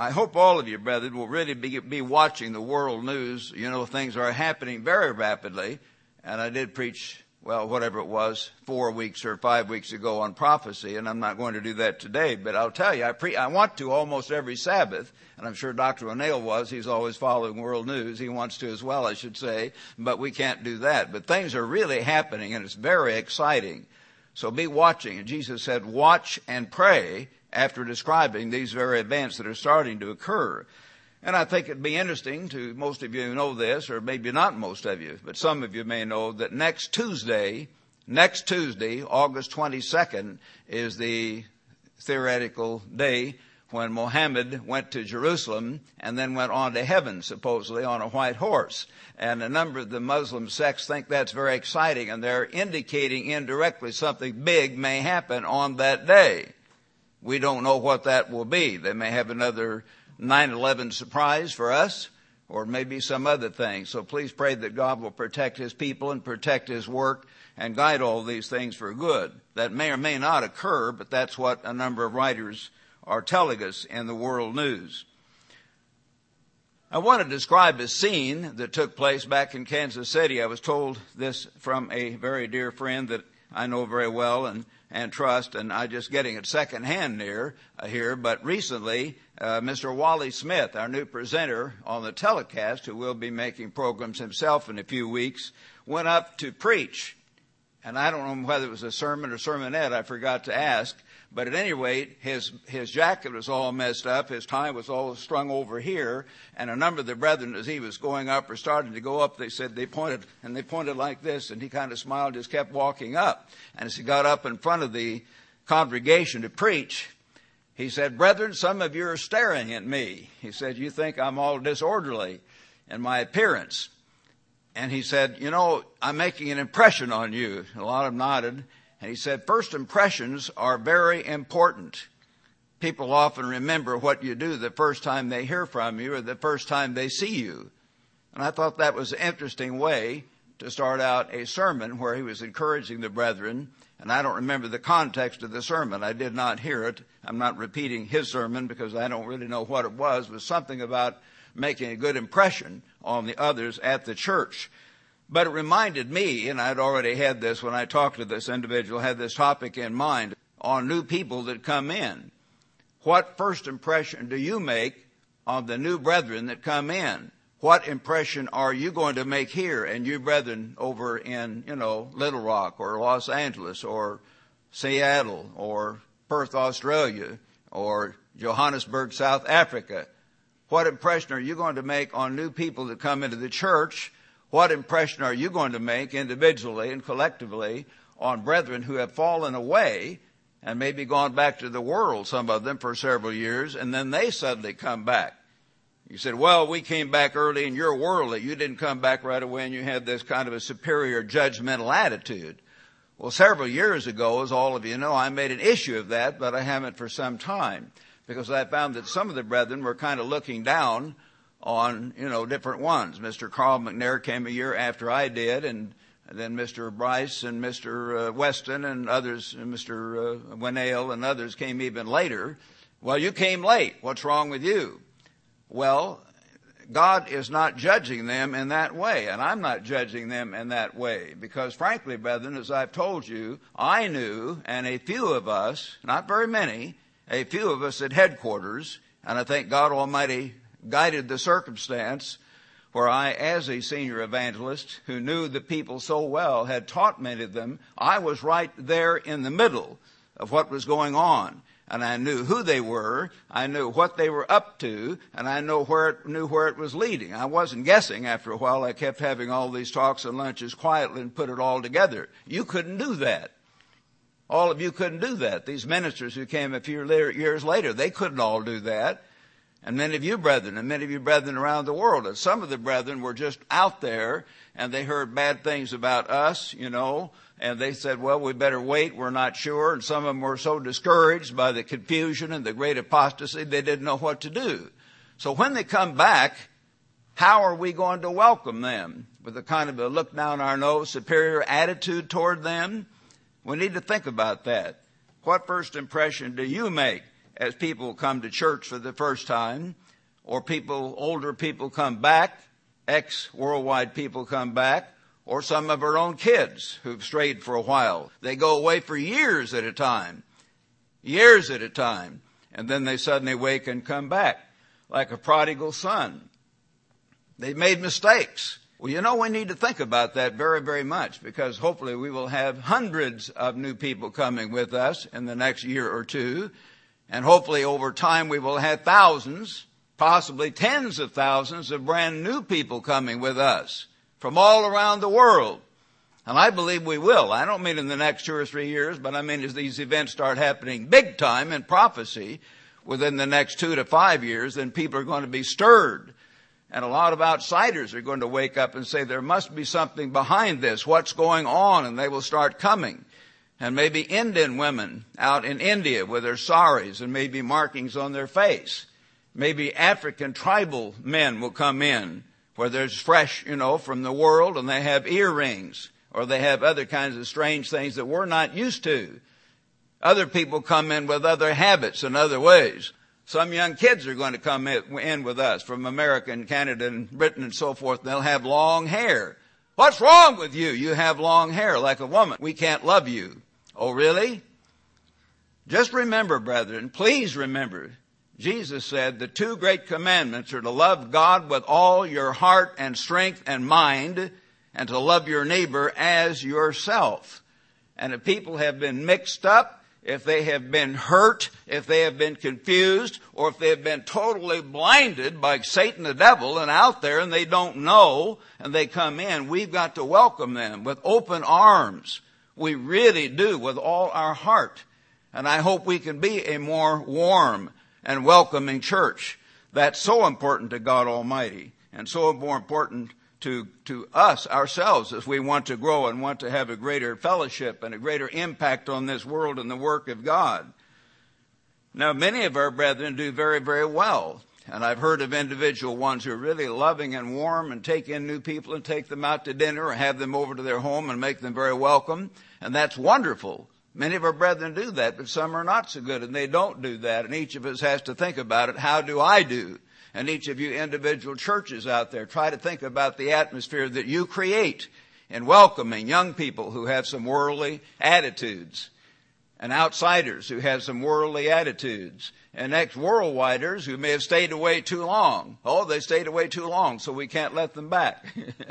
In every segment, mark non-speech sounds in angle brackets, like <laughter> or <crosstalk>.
I hope all of you, brethren, will really be, be watching the world news. You know, things are happening very rapidly. And I did preach, well, whatever it was, four weeks or five weeks ago on prophecy, and I'm not going to do that today. But I'll tell you, I, pre- I want to almost every Sabbath, and I'm sure Dr. O'Neill was. He's always following world news. He wants to as well, I should say. But we can't do that. But things are really happening, and it's very exciting. So be watching. And Jesus said, watch and pray after describing these very events that are starting to occur. And I think it'd be interesting to most of you who know this, or maybe not most of you, but some of you may know that next Tuesday, next Tuesday, August 22nd, is the theoretical day when Mohammed went to Jerusalem and then went on to heaven, supposedly on a white horse. And a number of the Muslim sects think that's very exciting and they're indicating indirectly something big may happen on that day. We don't know what that will be. They may have another 9-11 surprise for us or maybe some other thing. So please pray that God will protect His people and protect His work and guide all these things for good. That may or may not occur, but that's what a number of writers are telling us in the world news. I want to describe a scene that took place back in Kansas City. I was told this from a very dear friend that I know very well and, and trust, and I'm just getting it secondhand near uh, here. But recently, uh, Mr. Wally Smith, our new presenter on the telecast, who will be making programs himself in a few weeks, went up to preach. And I don't know whether it was a sermon or sermonette, I forgot to ask. But at any rate, his, his jacket was all messed up. His tie was all strung over here. And a number of the brethren, as he was going up or starting to go up, they said they pointed, and they pointed like this, and he kind of smiled, just kept walking up. And as he got up in front of the congregation to preach, he said, Brethren, some of you are staring at me. He said, You think I'm all disorderly in my appearance. And he said, You know, I'm making an impression on you. A lot of them nodded. And he said, first impressions are very important. People often remember what you do the first time they hear from you or the first time they see you. And I thought that was an interesting way to start out a sermon where he was encouraging the brethren. And I don't remember the context of the sermon. I did not hear it. I'm not repeating his sermon because I don't really know what it was. It was something about making a good impression on the others at the church. But it reminded me, and I'd already had this when I talked to this individual, had this topic in mind on new people that come in. What first impression do you make of the new brethren that come in? What impression are you going to make here and you brethren over in, you know, Little Rock or Los Angeles or Seattle or Perth, Australia or Johannesburg, South Africa? What impression are you going to make on new people that come into the church what impression are you going to make individually and collectively on brethren who have fallen away and maybe gone back to the world, some of them for several years, and then they suddenly come back? You said, well, we came back early in your world. That you didn't come back right away and you had this kind of a superior judgmental attitude. Well, several years ago, as all of you know, I made an issue of that, but I haven't for some time because I found that some of the brethren were kind of looking down on, you know, different ones. Mr. Carl McNair came a year after I did, and then Mr. Bryce and Mr. Uh, Weston and others, and Mr. Uh, and others came even later. Well, you came late. What's wrong with you? Well, God is not judging them in that way, and I'm not judging them in that way, because frankly, brethren, as I've told you, I knew, and a few of us, not very many, a few of us at headquarters, and I think God Almighty guided the circumstance where I, as a senior evangelist who knew the people so well, had taught many of them, I was right there in the middle of what was going on. And I knew who they were, I knew what they were up to, and I knew where it, knew where it was leading. I wasn't guessing after a while. I kept having all these talks and lunches quietly and put it all together. You couldn't do that. All of you couldn't do that. These ministers who came a few years later, they couldn't all do that and many of you brethren, and many of you brethren around the world. And some of the brethren were just out there and they heard bad things about us, you know, and they said, well, we better wait, we're not sure. And some of them were so discouraged by the confusion and the great apostasy, they didn't know what to do. So when they come back, how are we going to welcome them? With a kind of a look down our nose, superior attitude toward them? We need to think about that. What first impression do you make as people come to church for the first time, or people, older people come back, ex worldwide people come back, or some of our own kids who've strayed for a while. They go away for years at a time, years at a time, and then they suddenly wake and come back like a prodigal son. They've made mistakes. Well, you know, we need to think about that very, very much because hopefully we will have hundreds of new people coming with us in the next year or two. And hopefully over time we will have thousands, possibly tens of thousands of brand new people coming with us from all around the world. And I believe we will. I don't mean in the next two or three years, but I mean as these events start happening big time in prophecy within the next two to five years, then people are going to be stirred. And a lot of outsiders are going to wake up and say, there must be something behind this. What's going on? And they will start coming. And maybe Indian women out in India with their saris and maybe markings on their face. Maybe African tribal men will come in where there's fresh, you know, from the world and they have earrings or they have other kinds of strange things that we're not used to. Other people come in with other habits and other ways. Some young kids are going to come in with us from America and Canada and Britain and so forth. And They'll have long hair. What's wrong with you? You have long hair like a woman. We can't love you. Oh, really? Just remember, brethren, please remember, Jesus said the two great commandments are to love God with all your heart and strength and mind and to love your neighbor as yourself. And if people have been mixed up, if they have been hurt, if they have been confused, or if they have been totally blinded by Satan the devil and out there and they don't know and they come in, we've got to welcome them with open arms. We really do with all our heart. And I hope we can be a more warm and welcoming church. That's so important to God Almighty and so more important to, to us ourselves as we want to grow and want to have a greater fellowship and a greater impact on this world and the work of God. Now, many of our brethren do very, very well. And I've heard of individual ones who are really loving and warm and take in new people and take them out to dinner or have them over to their home and make them very welcome. And that's wonderful. Many of our brethren do that, but some are not so good and they don't do that. And each of us has to think about it. How do I do? And each of you individual churches out there, try to think about the atmosphere that you create in welcoming young people who have some worldly attitudes and outsiders who have some worldly attitudes and ex-worldwiders who may have stayed away too long. Oh, they stayed away too long, so we can't let them back.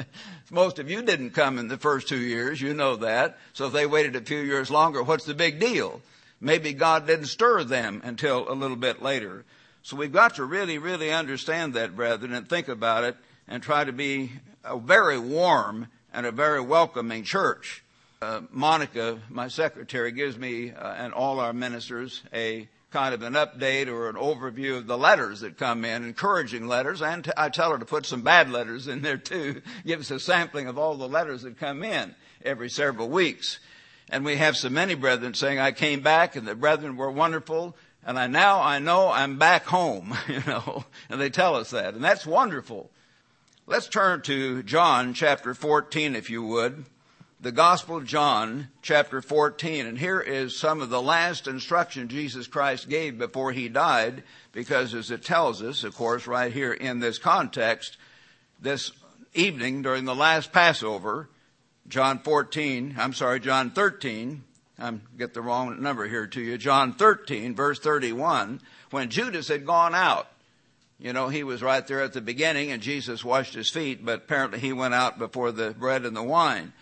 <laughs> Most of you didn't come in the first two years, you know that. So if they waited a few years longer, what's the big deal? Maybe God didn't stir them until a little bit later. So we've got to really, really understand that, brethren, and think about it and try to be a very warm and a very welcoming church. Uh, Monica, my secretary, gives me uh, and all our ministers a kind of an update or an overview of the letters that come in, encouraging letters, and t- I tell her to put some bad letters in there too. <laughs> Give us a sampling of all the letters that come in every several weeks. And we have so many brethren saying, I came back and the brethren were wonderful, and I now I know I'm back home, <laughs> you know, and they tell us that, and that's wonderful. Let's turn to John chapter 14, if you would the Gospel of John, chapter 14, and here is some of the last instruction Jesus Christ gave before he died, because as it tells us, of course, right here in this context, this evening during the last Passover, John 14, I'm sorry, John 13, I'm get the wrong number here to you, John 13, verse 31, when Judas had gone out, you know, he was right there at the beginning and Jesus washed his feet, but apparently he went out before the bread and the wine.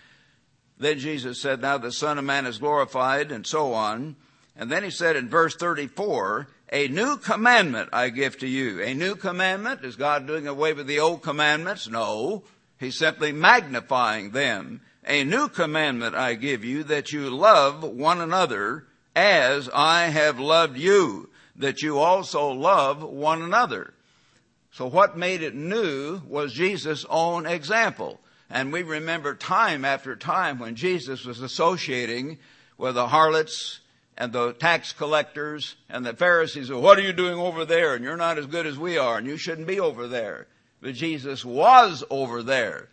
Then Jesus said, now the Son of Man is glorified and so on. And then he said in verse 34, a new commandment I give to you. A new commandment? Is God doing away with the old commandments? No. He's simply magnifying them. A new commandment I give you that you love one another as I have loved you, that you also love one another. So what made it new was Jesus' own example. And we remember time after time when Jesus was associating with the harlots and the tax collectors and the Pharisees. What are you doing over there? And you're not as good as we are and you shouldn't be over there. But Jesus was over there.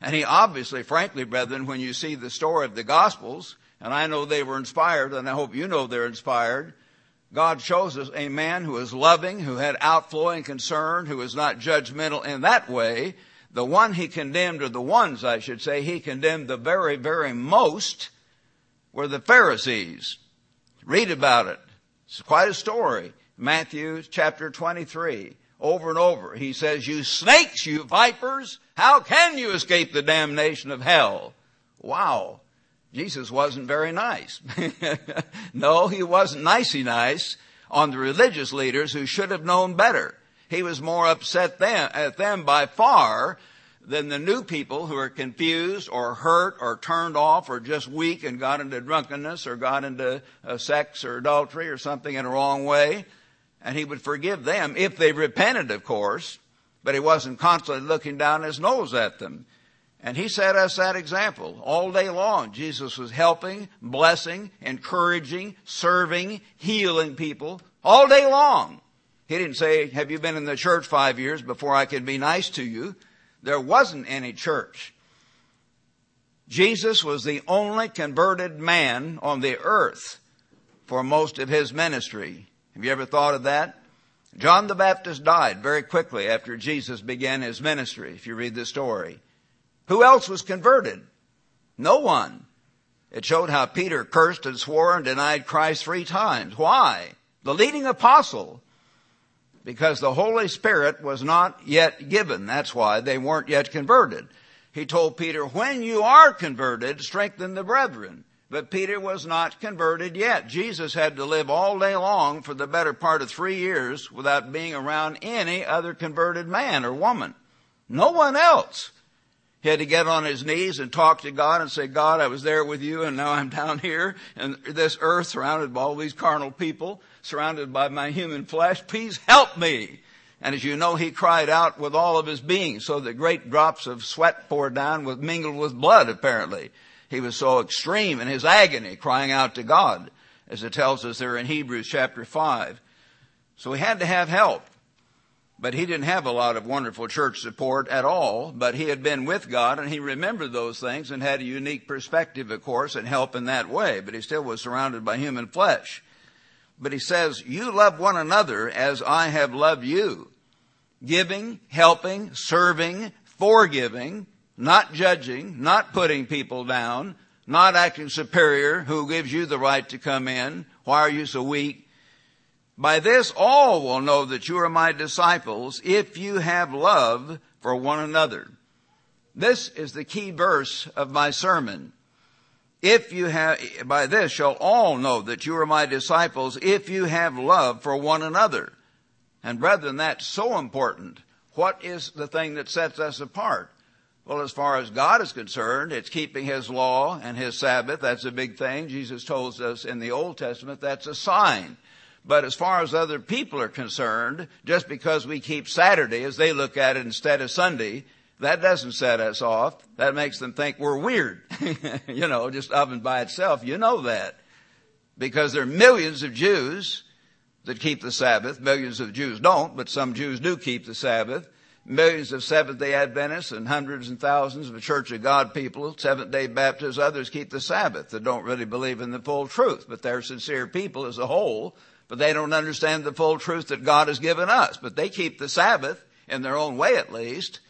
And he obviously, frankly, brethren, when you see the story of the Gospels, and I know they were inspired, and I hope you know they're inspired, God shows us a man who is loving, who had outflowing concern, who was not judgmental in that way. The one he condemned, or the ones I should say, he condemned the very, very most were the Pharisees. Read about it. It's quite a story. Matthew chapter 23. Over and over, he says, you snakes, you vipers, how can you escape the damnation of hell? Wow. Jesus wasn't very nice. <laughs> no, he wasn't nicey nice on the religious leaders who should have known better. He was more upset them, at them by far than the new people who are confused or hurt or turned off or just weak and got into drunkenness or got into uh, sex or adultery or something in a wrong way. And he would forgive them if they repented, of course, but he wasn't constantly looking down his nose at them. And he set us that example all day long. Jesus was helping, blessing, encouraging, serving, healing people all day long. He didn't say, have you been in the church five years before I could be nice to you? There wasn't any church. Jesus was the only converted man on the earth for most of his ministry. Have you ever thought of that? John the Baptist died very quickly after Jesus began his ministry, if you read the story. Who else was converted? No one. It showed how Peter cursed and swore and denied Christ three times. Why? The leading apostle. Because the Holy Spirit was not yet given. That's why they weren't yet converted. He told Peter, when you are converted, strengthen the brethren. But Peter was not converted yet. Jesus had to live all day long for the better part of three years without being around any other converted man or woman. No one else. He had to get on his knees and talk to God and say, God, I was there with you and now I'm down here and this earth surrounded by all these carnal people, surrounded by my human flesh. Please help me. And as you know, he cried out with all of his being so that great drops of sweat poured down with mingled with blood apparently. He was so extreme in his agony crying out to God as it tells us there in Hebrews chapter 5. So he had to have help. But he didn't have a lot of wonderful church support at all, but he had been with God and he remembered those things and had a unique perspective, of course, and help in that way, but he still was surrounded by human flesh. But he says, you love one another as I have loved you. Giving, helping, serving, forgiving, not judging, not putting people down, not acting superior, who gives you the right to come in. Why are you so weak? By this all will know that you are my disciples if you have love for one another. This is the key verse of my sermon. If you have, by this shall all know that you are my disciples if you have love for one another. And brethren, that's so important. What is the thing that sets us apart? Well, as far as God is concerned, it's keeping His law and His Sabbath. That's a big thing. Jesus told us in the Old Testament that's a sign. But as far as other people are concerned, just because we keep Saturday as they look at it instead of Sunday, that doesn't set us off. That makes them think we're weird. <laughs> you know, just of and by itself. You know that. Because there are millions of Jews that keep the Sabbath. Millions of Jews don't, but some Jews do keep the Sabbath. Millions of Seventh day Adventists and hundreds and thousands of Church of God people, Seventh day Baptists, others keep the Sabbath that don't really believe in the full truth, but they're sincere people as a whole but they don't understand the full truth that God has given us. But they keep the Sabbath in their own way at least.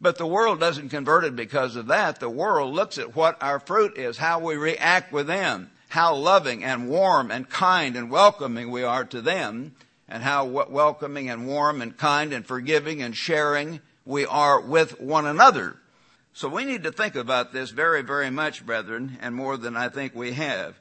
But the world doesn't convert it because of that. The world looks at what our fruit is, how we react with them, how loving and warm and kind and welcoming we are to them, and how welcoming and warm and kind and forgiving and sharing we are with one another. So we need to think about this very, very much, brethren, and more than I think we have.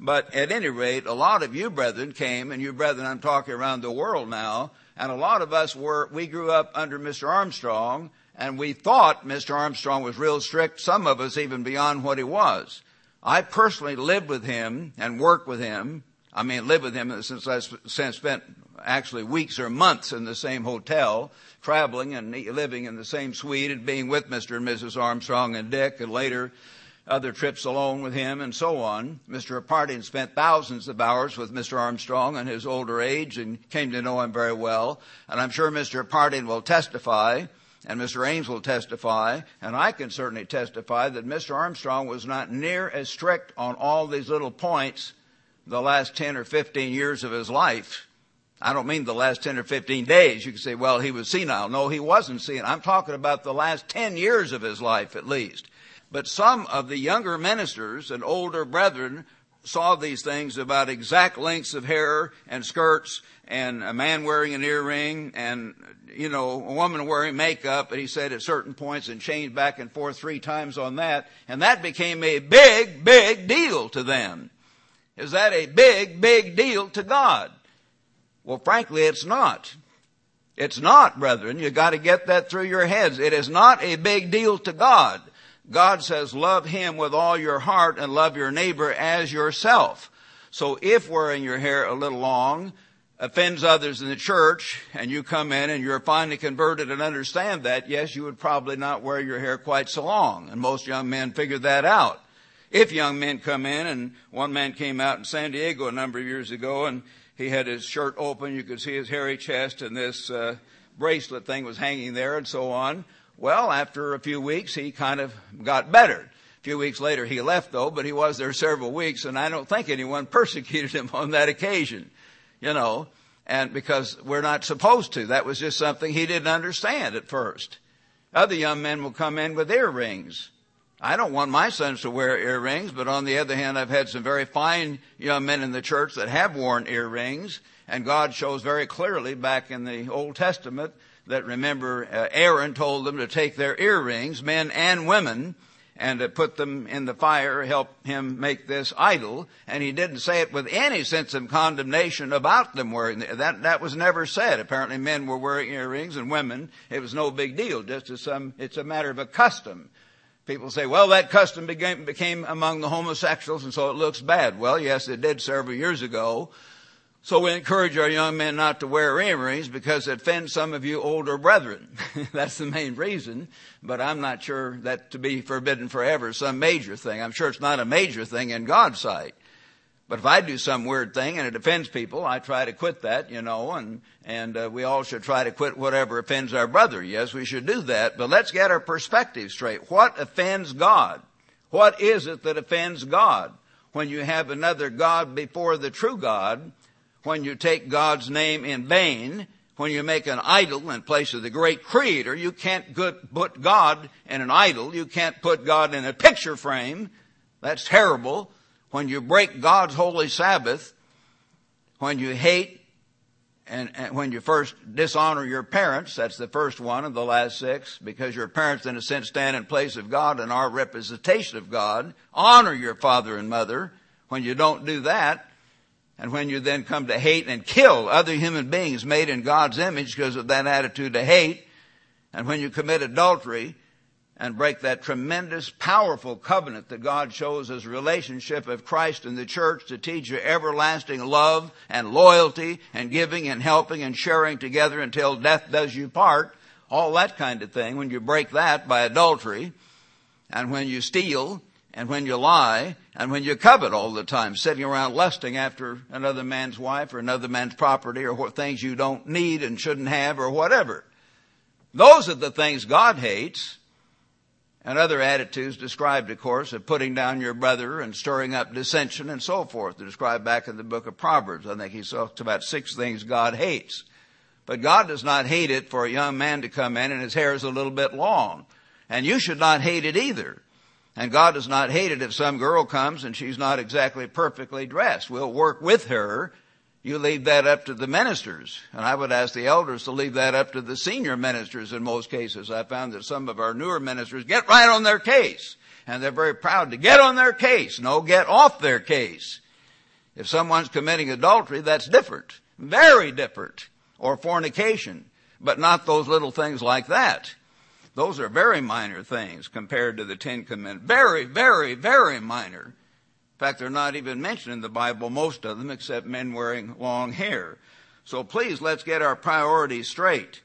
But at any rate, a lot of you brethren came, and you brethren, I'm talking around the world now, and a lot of us were, we grew up under Mr. Armstrong, and we thought Mr. Armstrong was real strict, some of us even beyond what he was. I personally lived with him and worked with him. I mean, lived with him since I since spent actually weeks or months in the same hotel, traveling and living in the same suite and being with Mr. and Mrs. Armstrong and Dick and later other trips alone with him and so on. Mr. Harding spent thousands of hours with Mr. Armstrong in his older age and came to know him very well. And I'm sure Mr. Harding will testify and Mr. Ames will testify, and I can certainly testify that Mr. Armstrong was not near as strict on all these little points the last 10 or 15 years of his life. I don't mean the last 10 or 15 days. You can say, well, he was senile. No, he wasn't senile. I'm talking about the last 10 years of his life at least. But some of the younger ministers and older brethren saw these things about exact lengths of hair and skirts and a man wearing an earring and, you know, a woman wearing makeup. And he said at certain points and changed back and forth three times on that. And that became a big, big deal to them. Is that a big, big deal to God? Well, frankly, it's not. It's not, brethren. You gotta get that through your heads. It is not a big deal to God. God says love Him with all your heart and love your neighbor as yourself. So if wearing your hair a little long offends others in the church and you come in and you're finally converted and understand that, yes, you would probably not wear your hair quite so long. And most young men figure that out. If young men come in and one man came out in San Diego a number of years ago and he had his shirt open, you could see his hairy chest and this uh, bracelet thing was hanging there and so on. Well, after a few weeks, he kind of got better. A few weeks later, he left though, but he was there several weeks, and I don't think anyone <laughs> persecuted him on that occasion, you know, and because we're not supposed to. That was just something he didn't understand at first. Other young men will come in with earrings. I don't want my sons to wear earrings, but on the other hand, I've had some very fine young men in the church that have worn earrings, and God shows very clearly back in the Old Testament that remember uh, Aaron told them to take their earrings, men and women, and to put them in the fire, help him make this idol. And he didn't say it with any sense of condemnation about them wearing that. That was never said. Apparently, men were wearing earrings, and women. It was no big deal. Just as some, it's a matter of a custom. People say, well, that custom became, became among the homosexuals, and so it looks bad. Well, yes, it did several years ago. So we encourage our young men not to wear earrings because it offends some of you older brethren. <laughs> That's the main reason. But I'm not sure that to be forbidden forever is some major thing. I'm sure it's not a major thing in God's sight. But if I do some weird thing and it offends people, I try to quit that, you know, and, and uh, we all should try to quit whatever offends our brother. Yes, we should do that. But let's get our perspective straight. What offends God? What is it that offends God? When you have another God before the true God, when you take God's name in vain, when you make an idol in place of the great creator, you can't put God in an idol. You can't put God in a picture frame. That's terrible. When you break God's holy Sabbath, when you hate and, and, when you first dishonor your parents, that's the first one of the last six, because your parents in a sense stand in place of God and are representation of God. Honor your father and mother. When you don't do that, and when you then come to hate and kill other human beings made in God's image because of that attitude to hate, and when you commit adultery and break that tremendous, powerful covenant that God shows as relationship of Christ and the church to teach you everlasting love and loyalty and giving and helping and sharing together until death does you part, all that kind of thing, when you break that by adultery, and when you steal, and when you lie, and when you covet all the time, sitting around lusting after another man's wife or another man's property or what things you don't need and shouldn't have or whatever. Those are the things God hates. And other attitudes described, of course, of putting down your brother and stirring up dissension and so forth, are described back in the book of Proverbs. I think he talks about six things God hates. But God does not hate it for a young man to come in and his hair is a little bit long. And you should not hate it either. And God does not hate it if some girl comes and she's not exactly perfectly dressed. We'll work with her. You leave that up to the ministers. And I would ask the elders to leave that up to the senior ministers in most cases. I found that some of our newer ministers get right on their case. And they're very proud to get on their case. No, get off their case. If someone's committing adultery, that's different. Very different. Or fornication. But not those little things like that. Those are very minor things compared to the Ten Commandments. Very, very, very minor. In fact, they're not even mentioned in the Bible, most of them, except men wearing long hair. So please, let's get our priorities straight.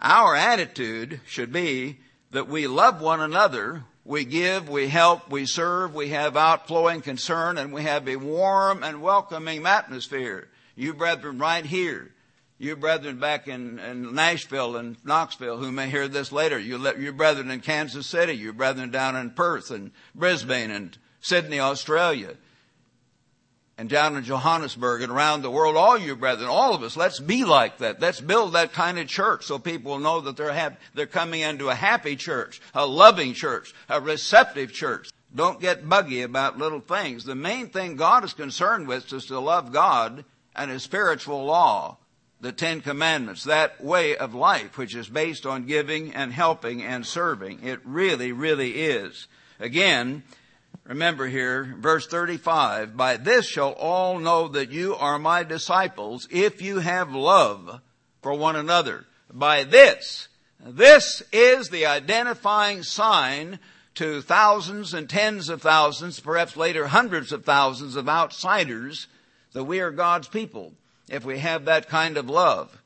Our attitude should be that we love one another, we give, we help, we serve, we have outflowing concern, and we have a warm and welcoming atmosphere. You brethren right here, you brethren back in, in Nashville and Knoxville who may hear this later, you, you brethren in Kansas City, your brethren down in Perth and Brisbane and Sydney, Australia, and down in Johannesburg and around the world, all you brethren, all of us, let's be like that. Let's build that kind of church so people know that they're, happy, they're coming into a happy church, a loving church, a receptive church. Don't get buggy about little things. The main thing God is concerned with is to love God and His spiritual law, the Ten Commandments, that way of life, which is based on giving and helping and serving. It really, really is. Again, Remember here, verse 35, by this shall all know that you are my disciples if you have love for one another. By this, this is the identifying sign to thousands and tens of thousands, perhaps later hundreds of thousands of outsiders that we are God's people if we have that kind of love.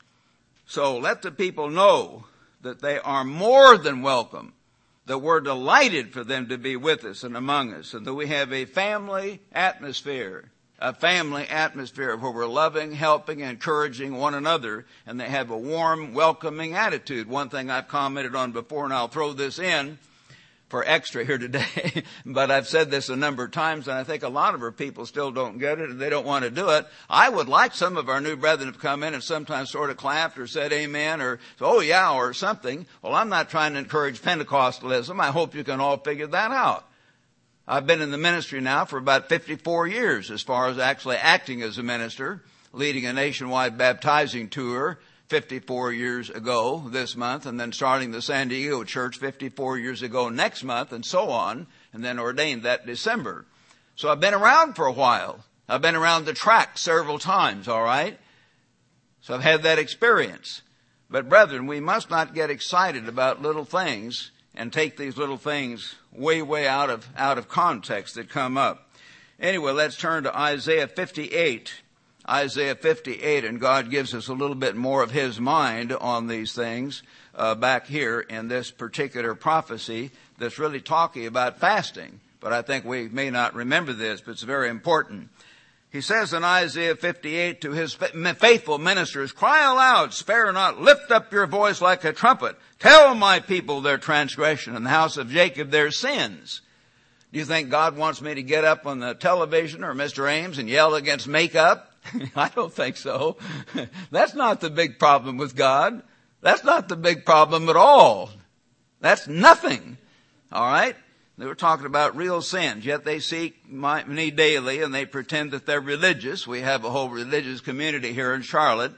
So let the people know that they are more than welcome that we're delighted for them to be with us and among us, and that we have a family atmosphere, a family atmosphere where we're loving, helping, encouraging one another, and they have a warm, welcoming attitude. One thing I've commented on before, and I'll throw this in, for extra here today, <laughs> but I've said this a number of times and I think a lot of our people still don't get it and they don't want to do it. I would like some of our new brethren to come in and sometimes sort of clapped or said amen or oh yeah or something. Well, I'm not trying to encourage Pentecostalism. I hope you can all figure that out. I've been in the ministry now for about 54 years as far as actually acting as a minister, leading a nationwide baptizing tour, 54 years ago this month, and then starting the San Diego church 54 years ago next month, and so on, and then ordained that December. So I've been around for a while. I've been around the track several times, alright? So I've had that experience. But brethren, we must not get excited about little things and take these little things way, way out of, out of context that come up. Anyway, let's turn to Isaiah 58 Isaiah 58, and God gives us a little bit more of His mind on these things uh, back here in this particular prophecy that's really talking about fasting. But I think we may not remember this, but it's very important. He says in Isaiah 58 to his faithful ministers, cry aloud, spare not, lift up your voice like a trumpet. Tell my people their transgression and the house of Jacob their sins. Do you think God wants me to get up on the television or Mr. Ames and yell against makeup? <laughs> I don't think so. <laughs> That's not the big problem with God. That's not the big problem at all. That's nothing. All right? They were talking about real sins, yet they seek me daily and they pretend that they're religious. We have a whole religious community here in Charlotte.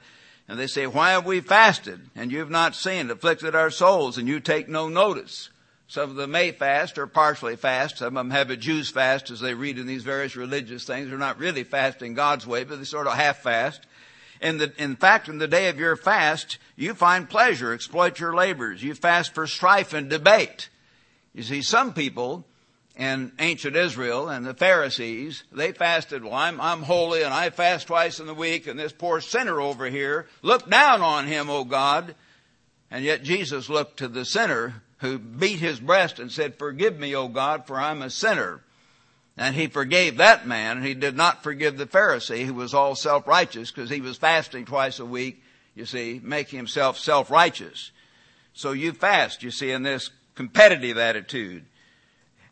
And they say, why have we fasted? And you've not sinned, afflicted our souls, and you take no notice. Some of them may fast or partially fast. Some of them have a Jews fast as they read in these various religious things. They're not really fasting God's way, but they sort of half fast. In, the, in fact, in the day of your fast, you find pleasure, exploit your labors. You fast for strife and debate. You see, some people in ancient Israel and the Pharisees, they fasted, well, I'm, I'm holy and I fast twice in the week and this poor sinner over here, look down on him, O God. And yet Jesus looked to the sinner who beat his breast and said, Forgive me, O God, for I'm a sinner. And he forgave that man, and he did not forgive the Pharisee who was all self-righteous because he was fasting twice a week, you see, making himself self-righteous. So you fast, you see, in this competitive attitude.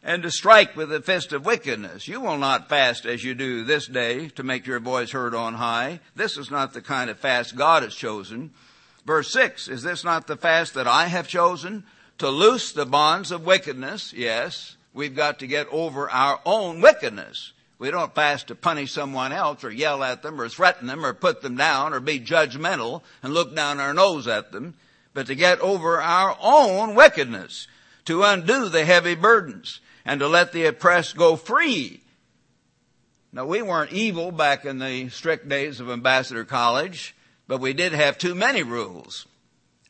And to strike with the fist of wickedness. You will not fast as you do this day to make your voice heard on high. This is not the kind of fast God has chosen. Verse 6, is this not the fast that I have chosen? To loose the bonds of wickedness, yes, we've got to get over our own wickedness. We don't fast to punish someone else or yell at them or threaten them or put them down or be judgmental and look down our nose at them, but to get over our own wickedness, to undo the heavy burdens and to let the oppressed go free. Now we weren't evil back in the strict days of Ambassador College, but we did have too many rules.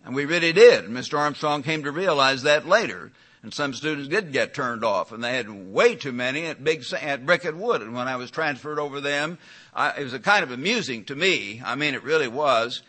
And we really did. and Mr. Armstrong came to realize that later. And some students did get turned off, and they had way too many at Big at Bricket Wood. And when I was transferred over them, I, it was a kind of amusing to me. I mean, it really was,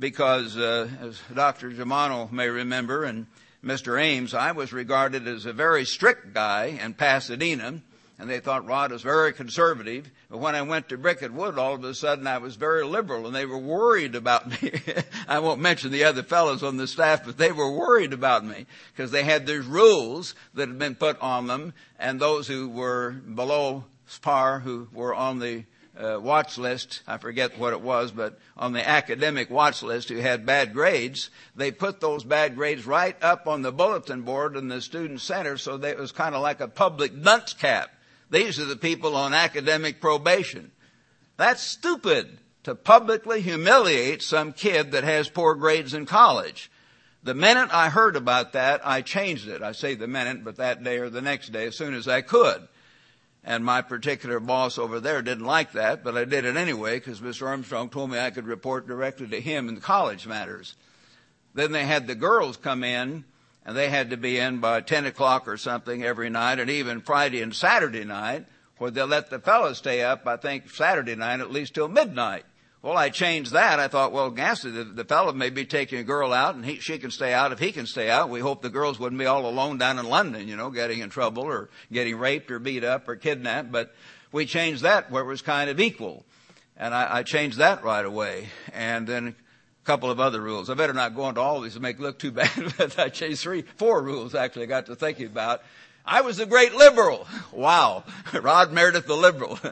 because uh, as Dr. Germano may remember, and Mr. Ames, I was regarded as a very strict guy in Pasadena and they thought Rod was very conservative. But when I went to Bricket Wood, all of a sudden I was very liberal, and they were worried about me. <laughs> I won't mention the other fellows on the staff, but they were worried about me because they had these rules that had been put on them, and those who were below par, who were on the uh, watch list. I forget what it was, but on the academic watch list who had bad grades, they put those bad grades right up on the bulletin board in the student center so that it was kind of like a public dunce cap. These are the people on academic probation. That's stupid to publicly humiliate some kid that has poor grades in college. The minute I heard about that, I changed it. I say the minute, but that day or the next day as soon as I could. And my particular boss over there didn't like that, but I did it anyway because Mr. Armstrong told me I could report directly to him in college matters. Then they had the girls come in and they had to be in by 10 o'clock or something every night and even Friday and Saturday night where they let the fellows stay up, I think Saturday night at least till midnight. Well, I changed that. I thought, well, Gassy, the, the fellow may be taking a girl out and he, she can stay out if he can stay out. We hope the girls wouldn't be all alone down in London, you know, getting in trouble or getting raped or beat up or kidnapped. But we changed that where it was kind of equal. And I, I changed that right away. And then couple of other rules. I better not go into all these to make it look too bad, <laughs> but I changed three, four rules actually I got to thinking about. I was a great liberal. Wow. <laughs> Rod Meredith the liberal. <laughs>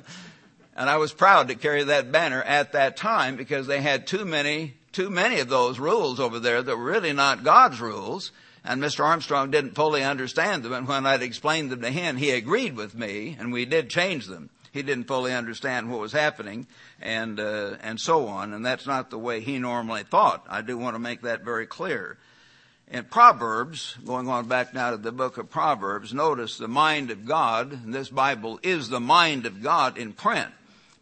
And I was proud to carry that banner at that time because they had too many, too many of those rules over there that were really not God's rules. And Mr. Armstrong didn't fully understand them. And when I'd explained them to him, he agreed with me and we did change them. He didn't fully understand what was happening and, uh, and so on. And that's not the way he normally thought. I do want to make that very clear. In Proverbs, going on back now to the book of Proverbs, notice the mind of God, and this Bible is the mind of God in print.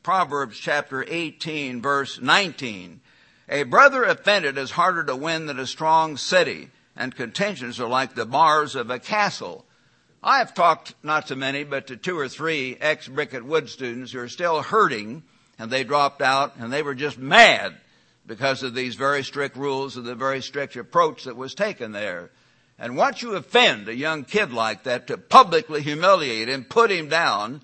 Proverbs chapter 18 verse 19. A brother offended is harder to win than a strong city, and contentions are like the bars of a castle. I have talked not to many, but to two or three ex-Bricket Wood students who are still hurting, and they dropped out, and they were just mad because of these very strict rules and the very strict approach that was taken there. And once you offend a young kid like that to publicly humiliate him, put him down,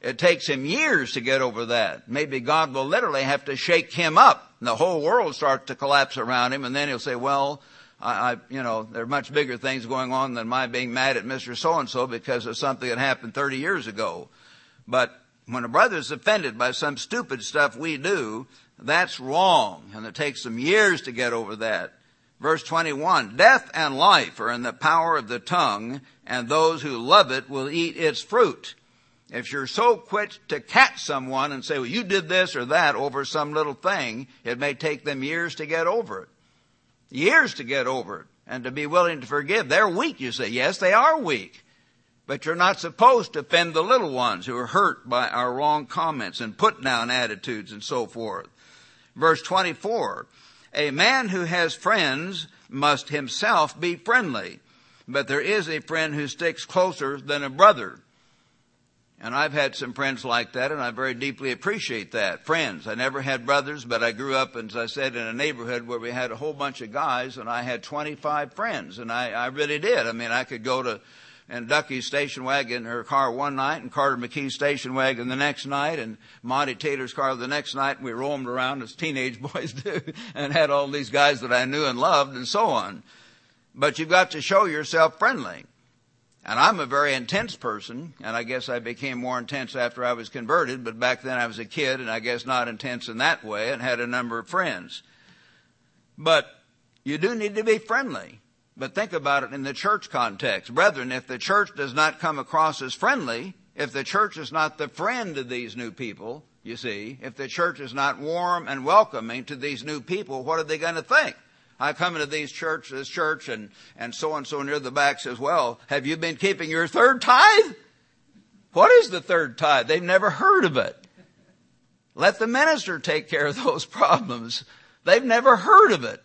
it takes him years to get over that. Maybe God will literally have to shake him up and the whole world starts to collapse around him and then he'll say, well, I, I, you know, there are much bigger things going on than my being mad at Mr. So-and-so because of something that happened 30 years ago. But when a brother is offended by some stupid stuff we do, that's wrong. And it takes some years to get over that. Verse 21, death and life are in the power of the tongue, and those who love it will eat its fruit. If you're so quick to catch someone and say, well, you did this or that over some little thing, it may take them years to get over it. Years to get over it and to be willing to forgive. They're weak, you say. Yes, they are weak. But you're not supposed to offend the little ones who are hurt by our wrong comments and put down attitudes and so forth. Verse 24, a man who has friends must himself be friendly, but there is a friend who sticks closer than a brother. And I've had some friends like that, and I very deeply appreciate that. Friends. I never had brothers, but I grew up, as I said, in a neighborhood where we had a whole bunch of guys, and I had 25 friends, and I, I really did. I mean, I could go to and Ducky's station wagon, her car one night, and Carter McKee's station wagon the next night, and Monty Taylor's car the next night, and we roamed around as teenage <laughs> boys do, and had all these guys that I knew and loved, and so on. But you've got to show yourself friendly. And I'm a very intense person, and I guess I became more intense after I was converted, but back then I was a kid, and I guess not intense in that way, and had a number of friends. But you do need to be friendly. But think about it in the church context. Brethren, if the church does not come across as friendly, if the church is not the friend of these new people, you see, if the church is not warm and welcoming to these new people, what are they going to think? I come into these church, this church, and, and so and so near the back says, well, have you been keeping your third tithe? What is the third tithe? They've never heard of it. Let the minister take care of <laughs> those problems. They've never heard of it.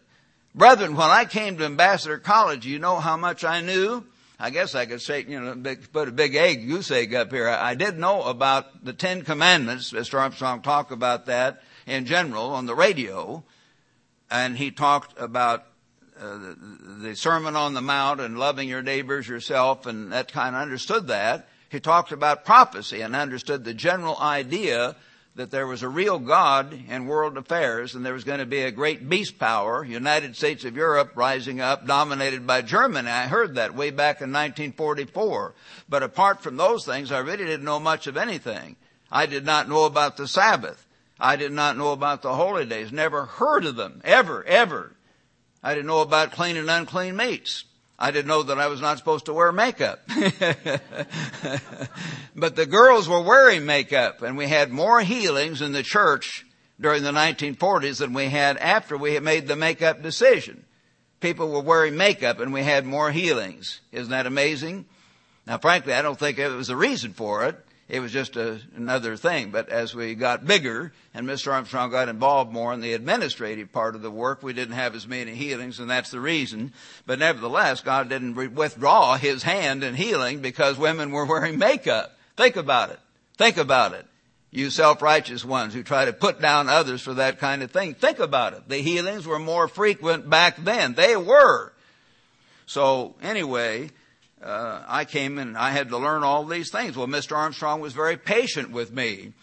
Brethren, when I came to Ambassador College, you know how much I knew? I guess I could say, you know, big, put a big egg, goose egg up here. I, I did know about the Ten Commandments. Mr. Armstrong talked about that in general on the radio and he talked about uh, the, the Sermon on the Mount and loving your neighbors yourself, and that kind of understood that. He talked about prophecy and understood the general idea that there was a real God in world affairs and there was going to be a great beast power, United States of Europe rising up, dominated by Germany. I heard that way back in 1944. But apart from those things, I really didn't know much of anything. I did not know about the Sabbath. I did not know about the holy days. Never heard of them. Ever, ever. I didn't know about clean and unclean meats. I didn't know that I was not supposed to wear makeup. <laughs> but the girls were wearing makeup and we had more healings in the church during the 1940s than we had after we had made the makeup decision. People were wearing makeup and we had more healings. Isn't that amazing? Now frankly, I don't think it was a reason for it. It was just a, another thing. But as we got bigger and Mr. Armstrong got involved more in the administrative part of the work, we didn't have as many healings and that's the reason. But nevertheless, God didn't withdraw his hand in healing because women were wearing makeup. Think about it. Think about it. You self-righteous ones who try to put down others for that kind of thing. Think about it. The healings were more frequent back then. They were. So anyway, uh, I came and I had to learn all these things. Well, Mr. Armstrong was very patient with me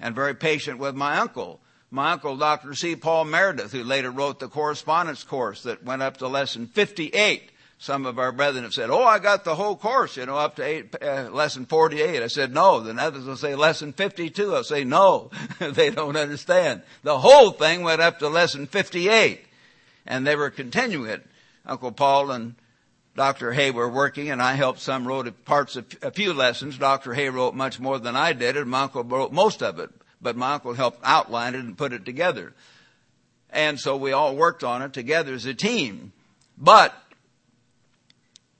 and very patient with my uncle. My uncle, Dr. C. Paul Meredith, who later wrote the correspondence course that went up to lesson 58. Some of our brethren have said, oh, I got the whole course, you know, up to eight, uh, lesson 48. I said, no. Then others will say lesson 52. I'll say, no. <laughs> they don't understand. The whole thing went up to lesson 58. And they were continuing it. Uncle Paul and Dr. Hoeh were working and I helped some wrote parts of a few lessons. Dr. Hoeh wrote much more than I did and my uncle wrote most of it, but my uncle helped outline it and put it together. And so we all worked on it together as a team. But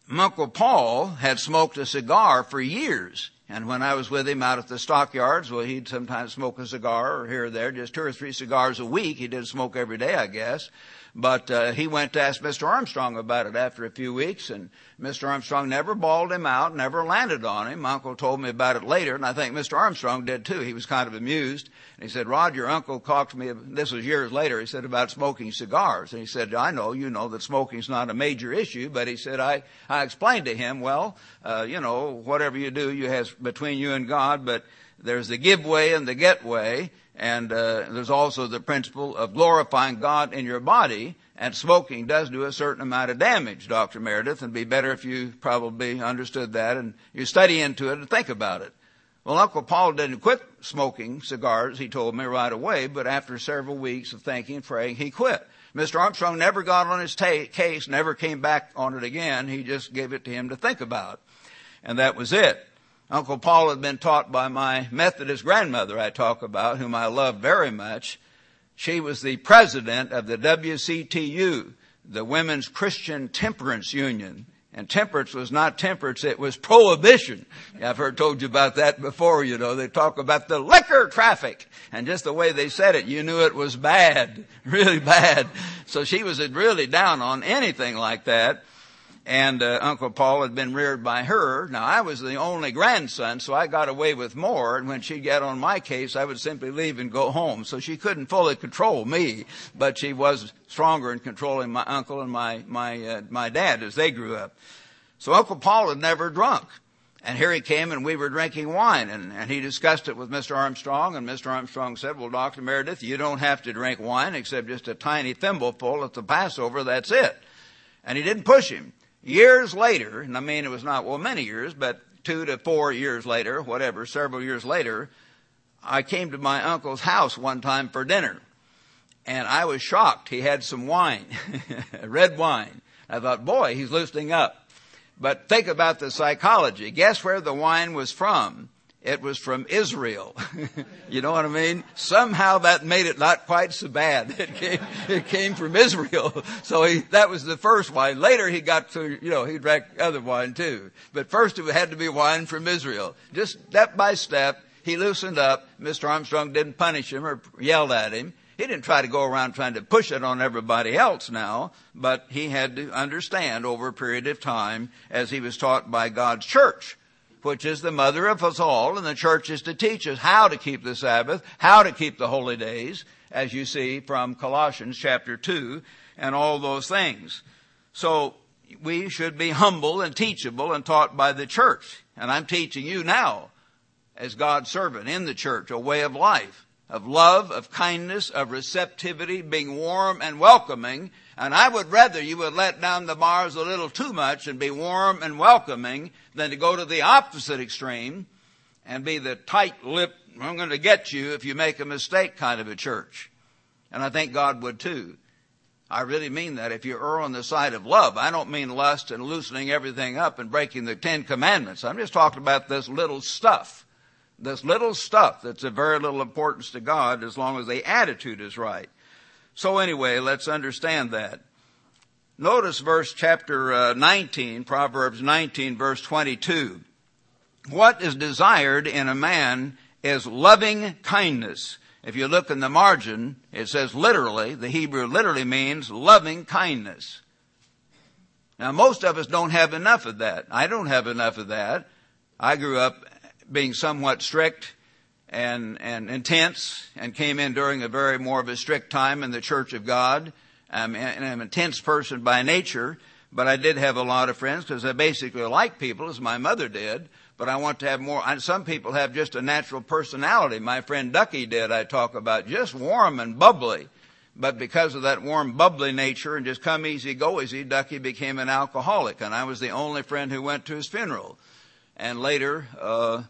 my Uncle Paul had smoked a cigar for years. And when I was with him out at the stockyards, well, he'd sometimes smoke a cigar or here or there, just two or three cigars a week. He didn't smoke every day, I guess. But uh, he went to ask Mr. Armstrong about it after a few weeks, and Mr. Armstrong never bawled him out, never landed on him. My uncle told me about it later, and I think Mr. Armstrong did too. He was kind of amused. And he said, Rod, your uncle talked to me, this was years later, he said about smoking cigars. And he said, I know, you know that smoking's not a major issue, but he said, I, I explained to him, well, uh, you know, whatever you do, you have between you and God, but there's the give way and the get way. And uh, there's also the principle of glorifying God in your body. And smoking does do a certain amount of damage, Dr. Meredith, and be better if you probably understood that and you study into it and think about it. Well, Uncle Paul didn't quit smoking cigars, he told me right away, but after several weeks of thinking and praying, he quit. Mr. Armstrong never got on his ta- case, never came back on it again. He just gave it to him to think about. And that was it. Uncle Paul had been taught by my Methodist grandmother I talk about, whom I love very much. She was the president of the WCTU, the Women's Christian Temperance Union. And temperance was not temperance, it was prohibition. I've heard told you about that before, you know. They talk about the liquor traffic. And just the way they said it, you knew it was bad. <laughs> Really bad. So she was really down on anything like that and uh, Uncle Paul had been reared by her. Now I was the only grandson, so I got away with more. And when she'd get on my case, I would simply leave and go home. So she couldn't fully control me, but she was stronger in controlling my uncle and my my uh, my dad as they grew up. So Uncle Paul had never drunk. And here he came and we were drinking wine and, and he discussed it with Mr. Armstrong and Mr. Armstrong said, well, Dr. Meredith, you don't have to drink wine except just a tiny thimbleful at the Passover. That's it. And he didn't push him. Years later, and I mean it was not, well, many years, but two to four years later, whatever, several years later, I came to my uncle's house one time for dinner. And I was shocked. He had some wine, <laughs> red wine. I thought, boy, he's loosening up. But think about the psychology. Guess where the wine was from? It was from Israel. <laughs> you know what I mean? Somehow that made it not quite so bad. <laughs> It came, it came from Israel. <laughs> So he, that was the first wine. Later he got to, you know, he drank other wine too. But first it had to be wine from Israel. Just step by step, he loosened up. Mr. Armstrong didn't punish him or yelled at him. He didn't try to go around trying to push it on everybody else now, but he had to understand over a period of time as he was taught by God's church which is the mother of us all, and the church is to teach us how to keep the Sabbath, how to keep the holy days, as you see from Colossians chapter 2, and all those things. So, we should be humble and teachable and taught by the church. And I'm teaching you now, as God's servant in the church, a way of life, of love, of kindness, of receptivity, being warm and welcoming, and I would rather you would let down the bars a little too much and be warm and welcoming than to go to the opposite extreme and be the tight lipped, I'm going to get you if you make a mistake kind of a church. And I think God would too. I really mean that. If you err on the side of love, I don't mean lust and loosening everything up and breaking the Ten Commandments. I'm just talking about this little stuff. This little stuff that's of very little importance to God as long as the attitude is right. So anyway, let's understand that. Notice verse chapter uh, 19, Proverbs 19 verse 22. What is desired in a man is loving kindness. If you look in the margin, it says literally, the Hebrew literally means loving kindness. Now most of us don't have enough of that. I don't have enough of that. I grew up being somewhat strict and, and intense and came in during a very more of a strict time in the church of God. I'm, I'm an intense person by nature, but I did have a lot of friends because I basically like people as my mother did but I want to have more. Some people have just a natural personality. My friend Ducky did, I talk about, just warm and bubbly. But because of that warm, bubbly nature and just come easy, go easy, Ducky became an alcoholic, and I was the only friend who went to his funeral. And later, uh,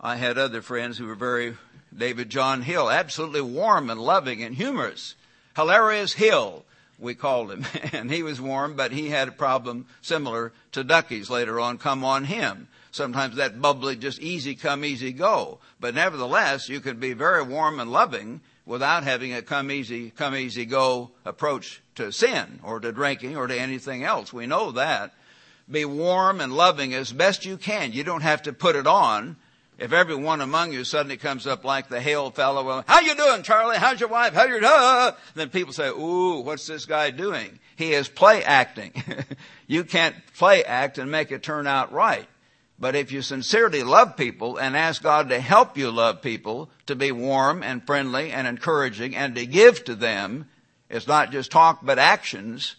I had other friends who were very, David John Hill, absolutely warm and loving and humorous. Hilarious Hill, we called him. <laughs> and he was warm, but he had a problem similar to Ducky's later on come on him. Sometimes that bubbly, just easy come, easy go. But nevertheless, you can be very warm and loving without having a come easy, come easy go approach to sin or to drinking or to anything else. We know that. Be warm and loving as best you can. You don't have to put it on. If everyone among you suddenly comes up like the hail fellow, how you doing, Charlie? How's your wife? How you doing? Then people say, ooh, what's this guy doing? He is play acting. <laughs> you can't play act and make it turn out right. But if you sincerely love people and ask God to help you love people, to be warm and friendly and encouraging and to give to them, it's not just talk but actions.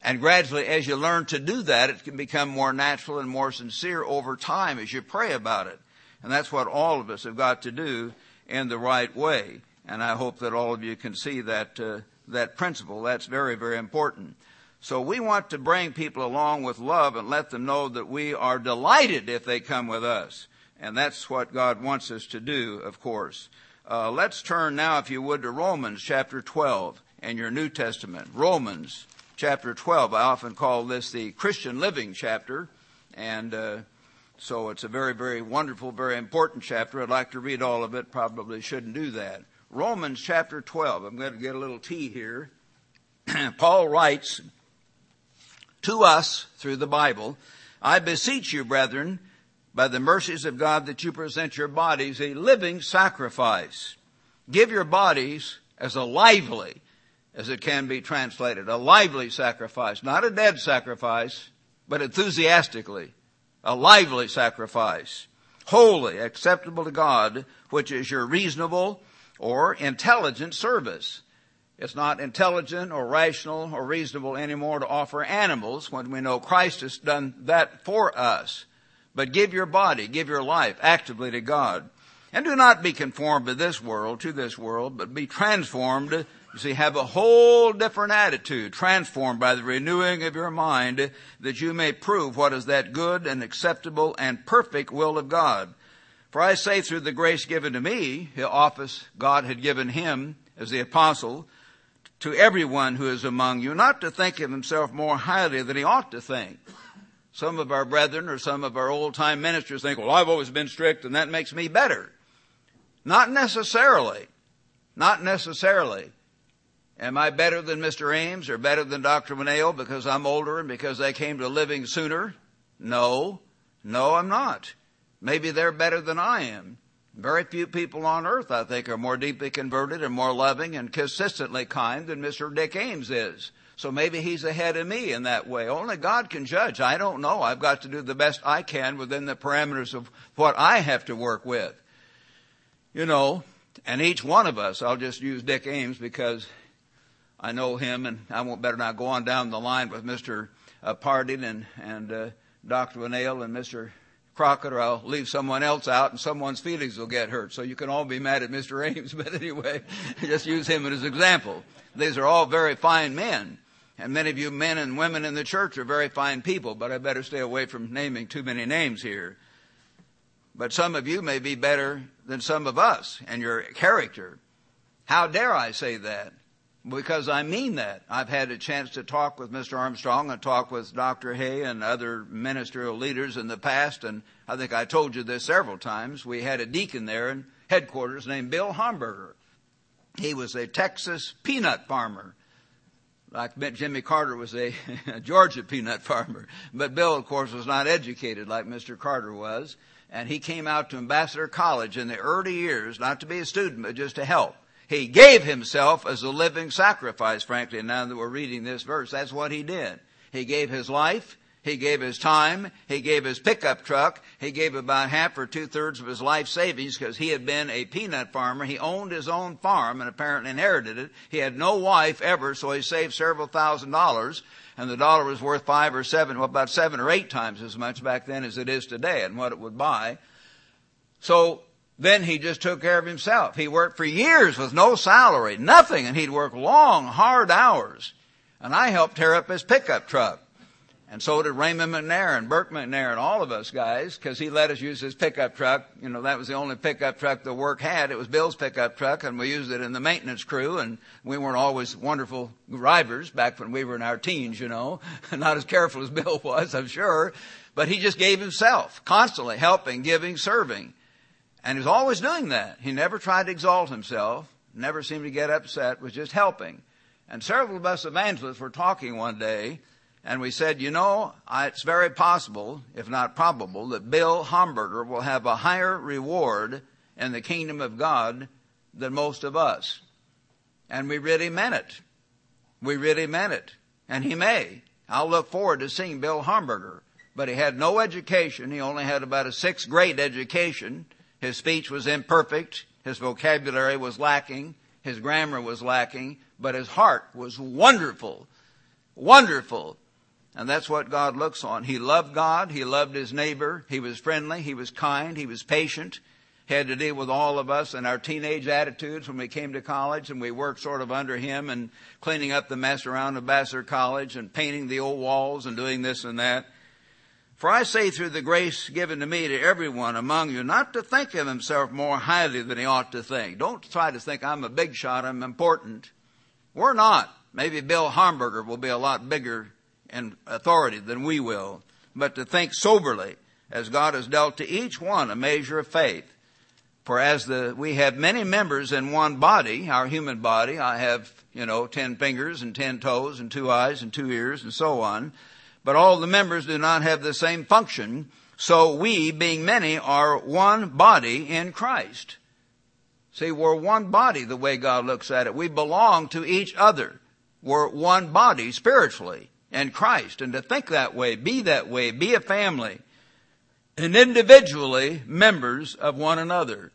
And gradually as you learn to do that, it can become more natural and more sincere over time as you pray about it. And that's what all of us have got to do in the right way. And I hope that all of you can see that, uh, that principle. That's very, very important. So we want to bring people along with love and let them know that we are delighted if they come with us. And that's what God wants us to do, of course. Uh, let's turn now, if you would, to Romans chapter 12 in your New Testament. Romans chapter 12. I often call this the Christian living chapter. And uh, so it's a very, very wonderful, very important chapter. I'd like to read all of it. Probably shouldn't do that. Romans chapter 12. I'm going to get a little tea here. <clears throat> Paul writes, to us through the Bible. I beseech you, brethren, by the mercies of God, that you present your bodies a living sacrifice. Give your bodies as a lively, as it can be translated, a lively sacrifice, not a dead sacrifice, but enthusiastically, a lively sacrifice, holy, acceptable to God, which is your reasonable or intelligent service. It's not intelligent or rational or reasonable anymore to offer animals when we know Christ has done that for us. But give your body, give your life actively to God. And do not be conformed to this world, to this world, but be transformed. You see, have a whole different attitude, transformed by the renewing of your mind, that you may prove what is that good and acceptable and perfect will of God. For I say through the grace given to me, the office God had given him as the apostle, to everyone who is among you, not to think of himself more highly than he ought to think. Some of our brethren or some of our old time ministers think, well, I've always been strict and that makes me better. Not necessarily. Not necessarily. Am I better than Mr. Ames or better than Dr. Winnail because I'm older and because they came to living sooner? No. No, I'm not. Maybe they're better than I am. Very few people on earth, I think, are more deeply converted and more loving and consistently kind than Mr. Dick Ames is. So maybe he's ahead of me in that way. Only God can judge. I don't know. I've got to do the best I can within the parameters of what I have to work with. You know, and each one of us, I'll just use Dick Ames because I know him and I won't better not go on down the line with Mr. Uh, and, and uh, Dr. Winnail and Mr. Crockett or I'll leave someone else out and someone's feelings will get hurt. So you can all be mad at Mr. <laughs> Ames, but anyway, <laughs> just use him as an example. These are all very fine men. And many of you men and women in the church are very fine people, but I better stay away from naming too many names here. but some of you may be better than some of us and your character. How dare I say that? Because I mean that. I've had a chance to talk with Mr. Armstrong and talk with Dr. Hoeh and other ministerial leaders in the past, and I think I told you this several times. We had a deacon there in headquarters named Bill Hamburger. He was a Texas peanut farmer. Like Jimmy Carter was <laughs> a Georgia peanut farmer. But Bill, of course, was not educated like Mr. Carter was. And he came out to Ambassador College in the early years, not to be a student, but just to help. He gave himself as a living sacrifice, frankly, now that we're reading this verse. That's what he did. He gave his life. He gave his time. He gave his pickup truck. He gave about half or two thirds of his life savings because he had been a peanut farmer. He owned his own farm and apparently inherited it. He had no wife ever, so he saved several thousand dollars. And the dollar was worth five or seven, well, about seven or eight times as much back then as it is today and what it would buy. So then he just took care of himself. He worked for years with no salary, nothing, and he'd work long, hard hours. And I helped tear up his pickup truck. And so did Raymond McNair and Burk McNair and all of us guys, because he let us use his pickup truck. You know, that was the only pickup truck the work had. It was Bill's pickup truck, and we used it in the maintenance crew, and we weren't always wonderful drivers back when we were in our teens, you know. <laughs> Not as careful as Bill <laughs> was, I'm sure. But he just gave himself, constantly helping, giving, serving. And he was always doing that. He never tried to exalt himself, never seemed to get upset, was just helping. And several of us evangelists were talking one day, and we said, you know, it's very possible, if not probable, that Bill Hamburger will have a higher reward in the kingdom of God than most of us. And we really meant it. We really meant it. And he may. I'll look forward to seeing Bill Hamburger. But he had no education. He only had about a sixth grade education. His speech was imperfect. His vocabulary was lacking. His grammar was lacking. But his heart was wonderful. Wonderful. And that's what God looks on. He loved God. He loved his neighbor. He was friendly. He was kind. He was patient. He had to deal with all of us and our teenage attitudes when we came to college and we worked sort of under him and cleaning up the mess around Ambassador College and painting the old walls and doing this and that. For I say through the grace given to me to everyone among you not to think of himself more highly than he ought to think. Don't try to think I'm a big shot, I'm important. We're not. Maybe Bill Hamburger will be a lot bigger and authority than we will, but to think soberly as God has dealt to each one a measure of faith. For as the, we have many members in one body, our human body, I have, you know, ten fingers and ten toes and two eyes and two ears and so on, but all the members do not have the same function, so we, being many, are one body in Christ. See, we're one body the way God looks at it. We belong to each other. We're one body spiritually in Christ and to think that way, be that way, be a family and individually members of one another.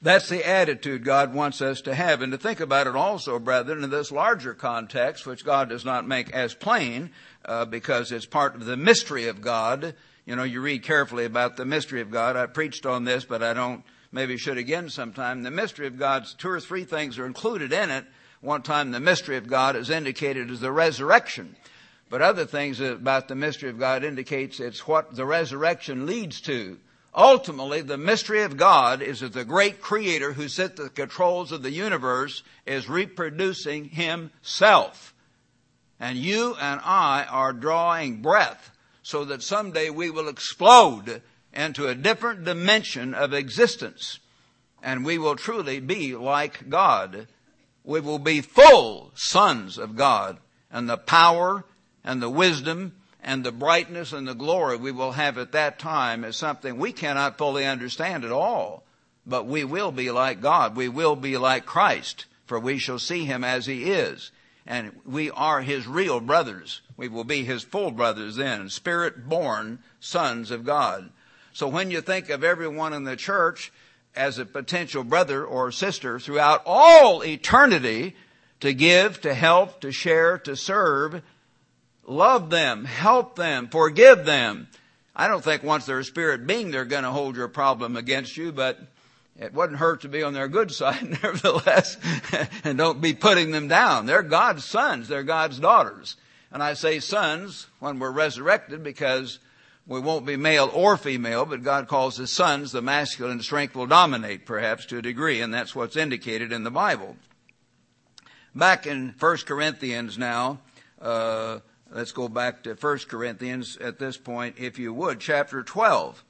That's the attitude God wants us to have. And to think about it also, brethren, in this larger context, which God does not make as plain, uh, because it's part of the mystery of God. You know, you read carefully about the mystery of God. I preached on this, but I don't, maybe should again sometime. The mystery of God's two or three things are included in it. One time the mystery of God is indicated as the resurrection. But other things about the mystery of God indicates it's what the resurrection leads to. Ultimately, the mystery of God is that the great creator who sits at the controls of the universe is reproducing himself. And you and I are drawing breath so that someday we will explode into a different dimension of existence. And we will truly be like God. We will be full sons of God. And the power and the wisdom and the brightness and the glory we will have at that time is something we cannot fully understand at all. But we will be like God. We will be like Christ, for we shall see him as he is. And we are his real brothers. We will be his full brothers then, spirit born sons of God. So when you think of everyone in the church as a potential brother or sister throughout all eternity to give, to help, to share, to serve, love them, help them, forgive them. I don't think once they're a spirit being, they're going to hold your problem against you, but it wouldn't hurt to be on their good <laughs> side, nevertheless, <laughs> and don't be putting them down. They're God's sons. They're God's daughters. And I say sons when we're resurrected because we won't be male or female, but God calls us sons. The masculine strength will dominate, perhaps, to a degree, and that's what's indicated in the Bible. Back in 1 Corinthians now, uh, let's go back to 1 Corinthians at this point, if you would, chapter 12.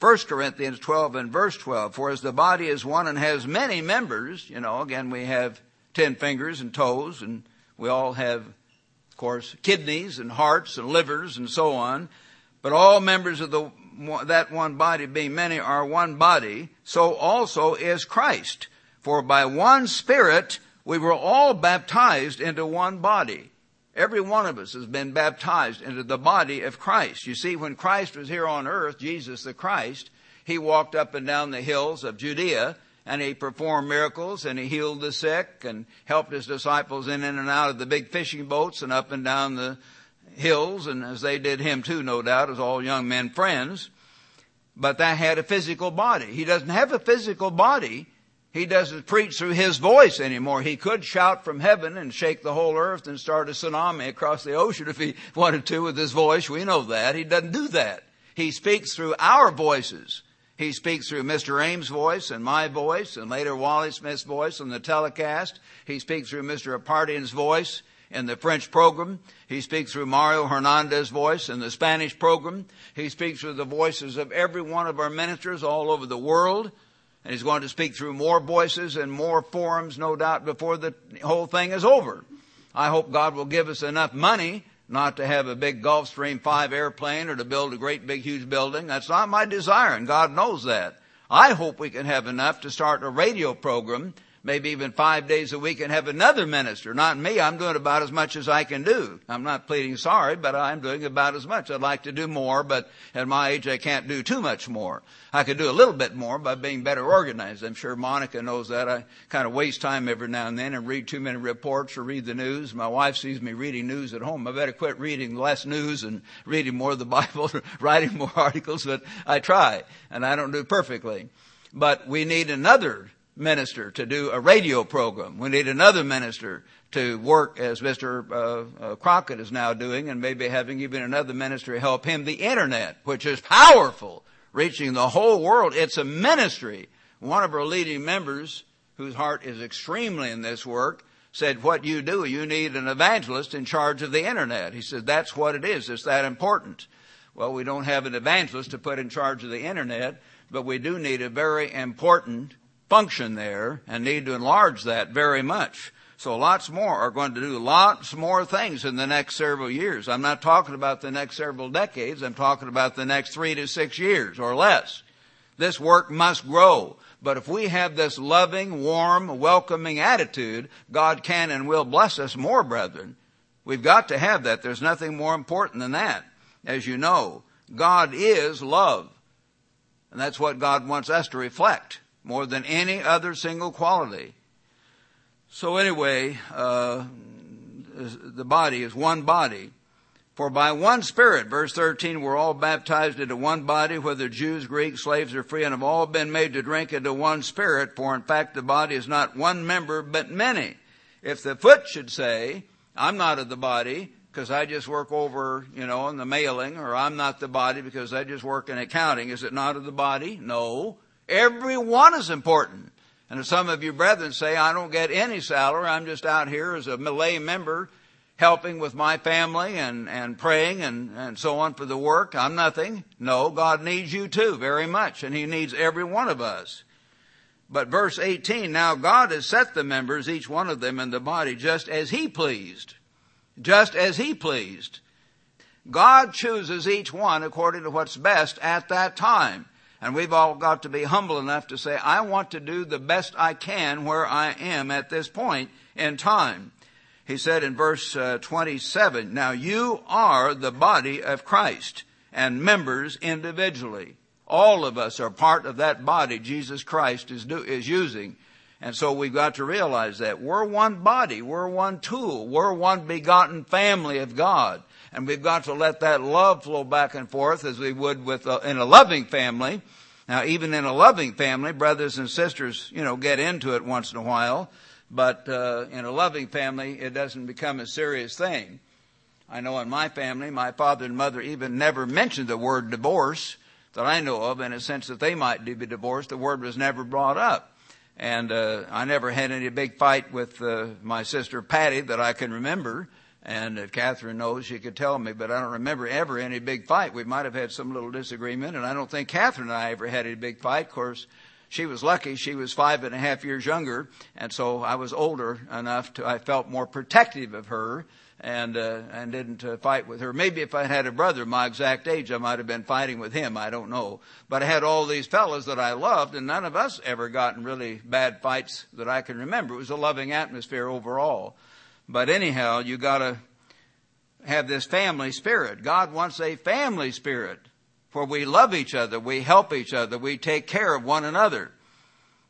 1 Corinthians 12 and verse 12. For as the body is one and has many members, you know, again, we have ten fingers and toes, and we all have, of course, kidneys and hearts and livers and so on. But all members of the, that one body, being many, are one body. So also is Christ. For by one Spirit we were all baptized into one body. Every one of us has been baptized into the body of Christ. You see, when Christ was here on earth, Jesus the Christ, he walked up and down the hills of Judea and he performed miracles and he healed the sick and helped his disciples in and out of the big fishing boats and up and down the hills and as they did him too, no doubt, as all young men friends. But that had a physical body. He doesn't have a physical body he doesn't preach through his voice anymore. He could shout from heaven and shake the whole earth and start a tsunami across the ocean if he <laughs> wanted to with his voice. We know that. He doesn't do that. He speaks through our voices. He speaks through Mr. Ames' voice and my voice and later Wally Smith's voice on the telecast. He speaks through Mr. Apartian's voice in the French program. He speaks through Mario Hernandez's voice in the Spanish program. He speaks through the voices of every one of our ministers all over the world. And he's going to speak through more voices and more forums, no doubt, before the whole thing is over. I hope God will give us enough money not to have a big Gulfstream 5 airplane or to build a great big huge building. That's not my desire, and God knows that. I hope we can have enough to start a radio program maybe even five days a week and have another minister. Not me. I'm doing about as much as I can do. I'm not pleading sorry, but I'm doing about as much. I'd like to do more, but at my age I can't do too much more. I could do a little bit more by being better organized. I'm sure Monica knows that. I kind of waste time every now and then and read too many reports or read the news. My wife sees me reading news at home. I better quit reading less news and reading more of the <laughs> Bible, writing more articles, but I try and I don't do perfectly. But we need another minister to do a radio program. We need another minister to work as Mr. Uh, uh, Crockett is now doing and maybe having even another minister help him the internet, which is powerful, reaching the whole world. It's a ministry. One of our leading members, whose heart is extremely in this work, said, what you do, you need an evangelist in charge of the internet. He said, that's what it is. It's that important. Well, we don't have an evangelist to put in charge of the internet, but we do need a very important function there and need to enlarge that very much. So lots more are going to do lots more things in the next several years. I'm not talking about the next several decades. I'm talking about the next three to six years or less. This work must grow. But if we have this loving, warm, welcoming attitude, God can and will bless us more, brethren. We've got to have that. There's nothing more important than that. As you know, God is love. And that's what God wants us to reflect more than any other single quality. So anyway, uh, the body is one body. For by one Spirit, verse 13, we're all baptized into one body, whether Jews, Greeks, slaves, or free, and have all been made to drink into one Spirit. For in fact, the body is not one member, but many. If the foot should say, I'm not of the body, because I just work over, you know, in the mailing, or I'm not the body because I just work in accounting, is it not of the body? No. Every one is important. And some of you brethren say, I don't get any salary. I'm just out here as a lay member helping with my family and, and praying and, and so on for the work. I'm nothing. No, God needs you too very much. And He needs every one of us. But verse 18, now God has set the members, each one of them in the body, just as He pleased. Just as He pleased. God chooses each one according to what's best at that time. And we've all got to be humble enough to say, I want to do the best I can where I am at this point in time. He said in verse uh, 27, Now you are the body of Christ and members individually. All of us are part of that body Jesus Christ is, do, is using. And so we've got to realize that we're one body, we're one tool, we're one begotten family of God. And we've got to let that love flow back and forth as we would with a, in a loving family. Now, even in a loving family, brothers and sisters, you know, get into it once in a while. But uh, in a loving family, it doesn't become a serious thing. I know in my family, my father and mother even never mentioned the word divorce that I know of in a sense that they might be divorced. The word was never brought up. And uh, I never had any big fight with uh, my sister Patty that I can remember. And if Catherine knows, she could tell me, but I don't remember ever any big fight. We might have had some little disagreement, and I don't think Catherine and I ever had any big fight. Of course, she was lucky. She was five and a half years younger, and so I was older enough to, I felt more protective of her and, uh, and didn't uh, fight with her. Maybe if I had a brother my exact age, I might have been fighting with him. I don't know. But I had all these fellows that I loved, and none of us ever got in really bad fights that I can remember. It was a loving atmosphere overall. But anyhow, you gotta have this family spirit. God wants a family spirit For we love each other, we help each other, we take care of one another.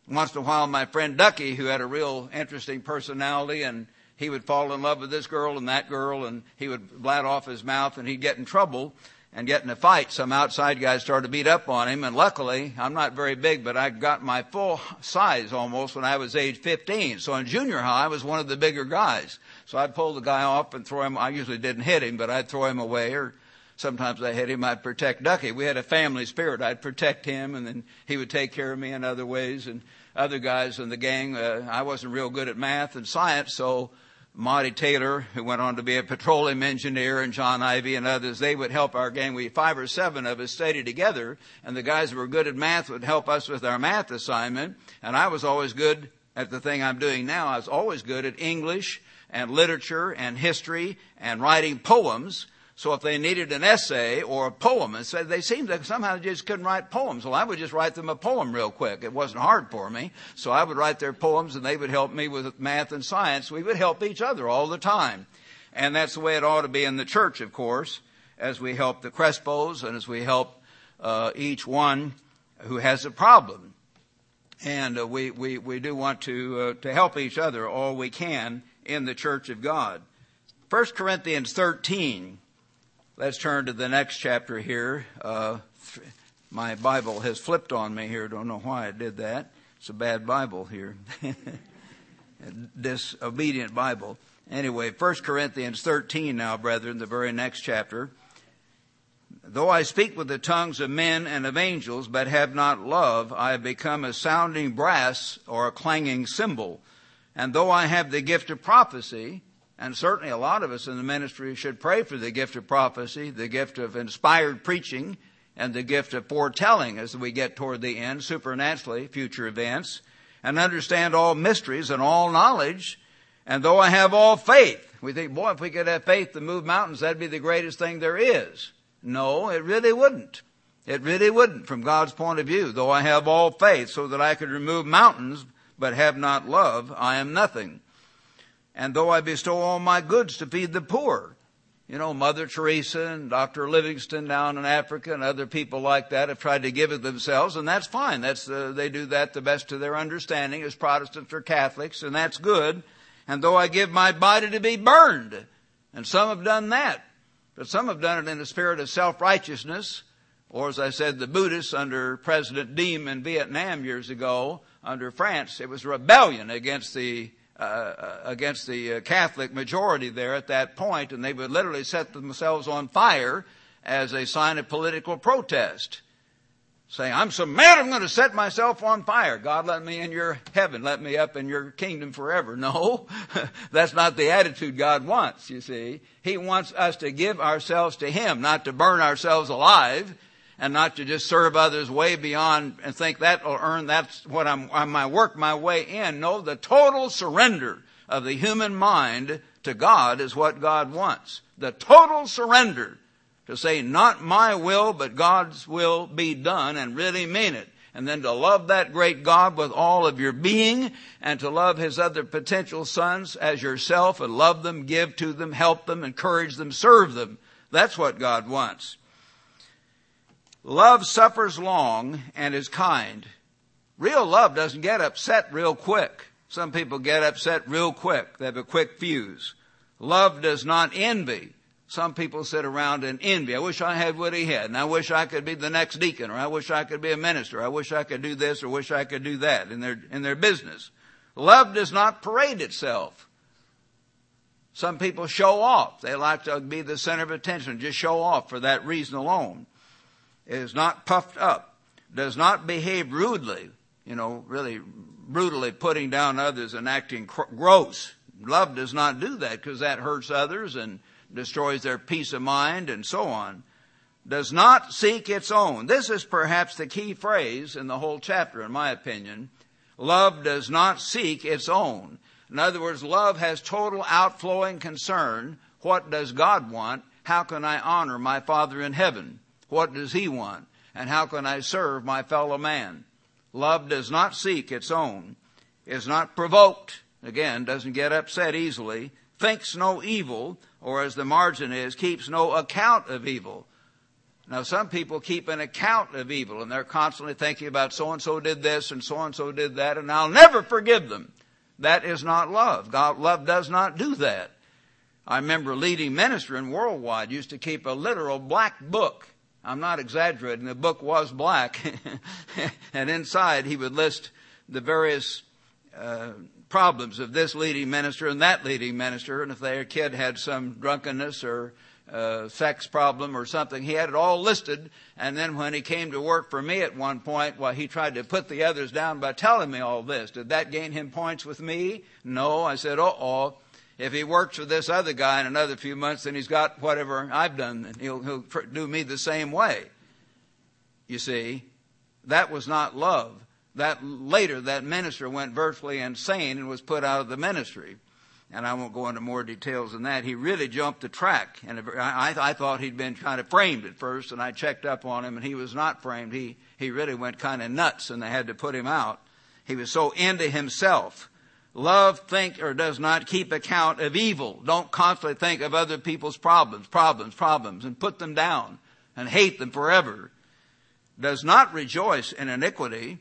Once in a while, my friend Ducky, who had a real interesting personality and he would fall in love with this girl and that girl and he would blat off his mouth and he'd get in trouble and get in a fight. Some outside guys started to beat up on him, and luckily, I'm not very big, but I got my full size almost when I was age 15. So in junior high, I was one of the bigger guys. So I'd pull the guy off and throw him. I usually didn't hit him, but I'd throw him away, or sometimes I hit him. I'd protect Ducky. We had a family spirit. I'd protect him, and then he would take care of me in other ways. And other guys in the gang, uh, I wasn't real good at math and science, so Monty Taylor, who went on to be a petroleum engineer, and John Ivy and others, they would help our gang. We five or seven of us studied together, and the guys who were good at math would help us with our math assignment. And I was always good at the thing I'm doing now. I was always good at English and literature and history and writing poems. So if they needed an essay or a poem, and said they seemed like somehow they just couldn't write poems. Well, I would just write them a poem real quick. It wasn't hard for me. So I would write their poems and they would help me with math and science. We would help each other all the time. And that's the way it ought to be in the church, of course, as we help the Crespos and as we help uh, each one who has a problem. And uh, we, we, we do want to, uh, to help each other all we can in the church of God. 1 Corinthians 13 Let's turn to the next chapter here. Uh, my Bible has flipped on me here. Don't know why it did that. It's a bad Bible here. <laughs> Disobedient Bible. Anyway, 1 Corinthians 13 now, brethren, the very next chapter. Though I speak with the tongues of men and of angels, but have not love, I have become a sounding brass or a clanging cymbal. And though I have the gift of prophecy, and certainly a lot of us in the ministry should pray for the gift of prophecy, the gift of inspired preaching, and the gift of foretelling as we get toward the end, supernaturally, future events, and understand all mysteries and all knowledge. And though I have all faith, we think, boy, if we could have faith to move mountains, that'd be the greatest thing there is. No, it really wouldn't. It really wouldn't from God's point of view. Though I have all faith so that I could remove mountains, but have not love, I am nothing. And though I bestow all my goods to feed the poor, you know, Mother Teresa and Dr. Livingstone down in Africa and other people like that have tried to give it themselves, and that's fine. That's uh, they do that the best of their understanding as Protestants or Catholics, and that's good. And though I give my body to be burned, and some have done that, but some have done it in a spirit of self-righteousness, or as I said, the Buddhists under President Diem in Vietnam years ago, under France, it was rebellion against the uh, against the uh, Catholic majority there at that point, and they would literally set themselves on fire as a sign of political protest. Saying, I'm so mad I'm going to set myself on fire. God, let me in your heaven. Let me up in your kingdom forever. No, <laughs> that's not the attitude God wants, you see. He wants us to give ourselves to Him, not to burn ourselves alive and not to just serve others way beyond and think that will earn that's what I'm, I might work my way in. No, the total surrender of the human mind to God is what God wants. The total surrender to say, not my will, but God's will be done and really mean it. And then to love that great God with all of your being and to love his other potential sons as yourself and love them, give to them, help them, encourage them, serve them. That's what God wants. Love suffers long and is kind. Real love doesn't get upset real quick. Some people get upset real quick. They have a quick fuse. Love does not envy. Some people sit around and envy. I wish I had what he had, and I wish I could be the next deacon, or I wish I could be a minister. I wish I could do this, or wish I could do that in their in their business. Love does not parade itself. Some people show off. They like to be the center of attention, just show off for that reason alone. Is not puffed up, does not behave rudely, you know, really brutally putting down others and acting gross. Love does not do that because that hurts others and destroys their peace of mind and so on. Does not seek its own. This is perhaps the key phrase in the whole chapter, in my opinion. Love does not seek its own. In other words, love has total outflowing concern. What does God want? How can I honor my Father in heaven? What does He want? And how can I serve my fellow man? Love does not seek its own, is not provoked, again, doesn't get upset easily, thinks no evil, or as the margin is, keeps no account of evil. Now, some people keep an account of evil, and they're constantly thinking about so and so did this and so and so did that, and I'll never forgive them. That is not love. God, love does not do that. I remember a leading minister in worldwide used to keep a literal black book. I'm not exaggerating. The book was black, <laughs> and inside he would list the various uh, problems of this leading minister and that leading minister, and if their kid had some drunkenness or uh, sex problem or something. He had it all listed, and then when he came to work for me at one point, well, he tried to put the others down by telling me all this. Did that gain him points with me? No. I said, uh oh. If he works for this other guy in another few months, then he's got whatever I've done, and he'll, he'll do me the same way. You see, that was not love. That later, that minister went virtually insane and was put out of the ministry and I won't go into more details than that. He really jumped the track, and I, I thought he'd been kind of framed at first, and I checked up on him, and he was not framed. He he really went kind of nuts, and they had to put him out. He was so into himself. Love think or does not keep account of evil. Don't constantly think of other people's problems, problems, problems, and put them down and hate them forever. Does not rejoice in iniquity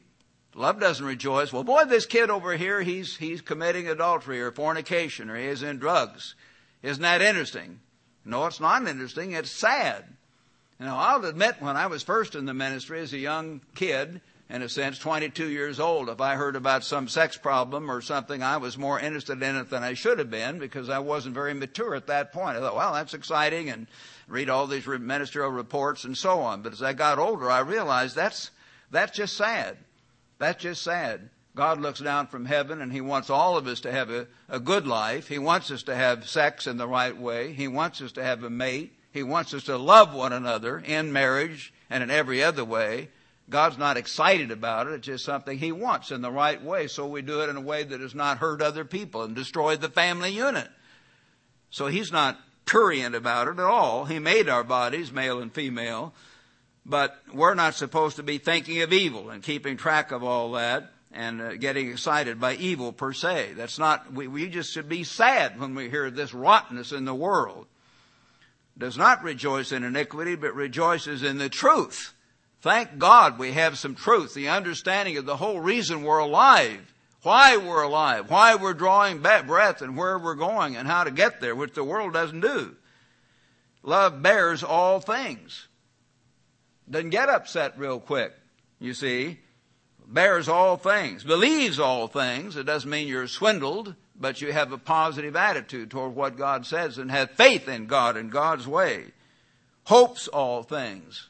Love doesn't rejoice. Well, boy, this kid over here, he's, he's committing adultery or fornication or he's in drugs. Isn't that interesting? No, it's not interesting. It's sad. You know, I'll admit when I was first in the ministry as a young kid, in a sense, 22 years old, if I heard about some sex problem or something, I was more interested in it than I should have been because I wasn't very mature at that point. I thought, well, that's exciting and read all these ministerial reports and so on. But as I got older, I realized that's, that's just sad. That's just sad. God looks down from heaven and He wants all of us to have a, a good life. He wants us to have sex in the right way. He wants us to have a mate. He wants us to love one another in marriage and in every other way. God's not excited about it. It's just something He wants in the right way. So we do it in a way that does not hurt other people and destroy the family unit. So He's not prurient about it at all. He made our bodies, male and female. But we're not supposed to be thinking of evil and keeping track of all that and uh, getting excited by evil per se. That's not, we, we just should be sad when we hear this rottenness in the world. Does not rejoice in iniquity, but rejoices in the truth. Thank God we have some truth, the understanding of the whole reason we're alive, why we're alive, why we're drawing breath and where we're going and how to get there, which the world doesn't do. Love bears all things doesn't get upset real quick, you see. Bears all things, believes all things. It doesn't mean you're swindled, but you have a positive attitude toward what God says and have faith in God and God's way. Hopes all things.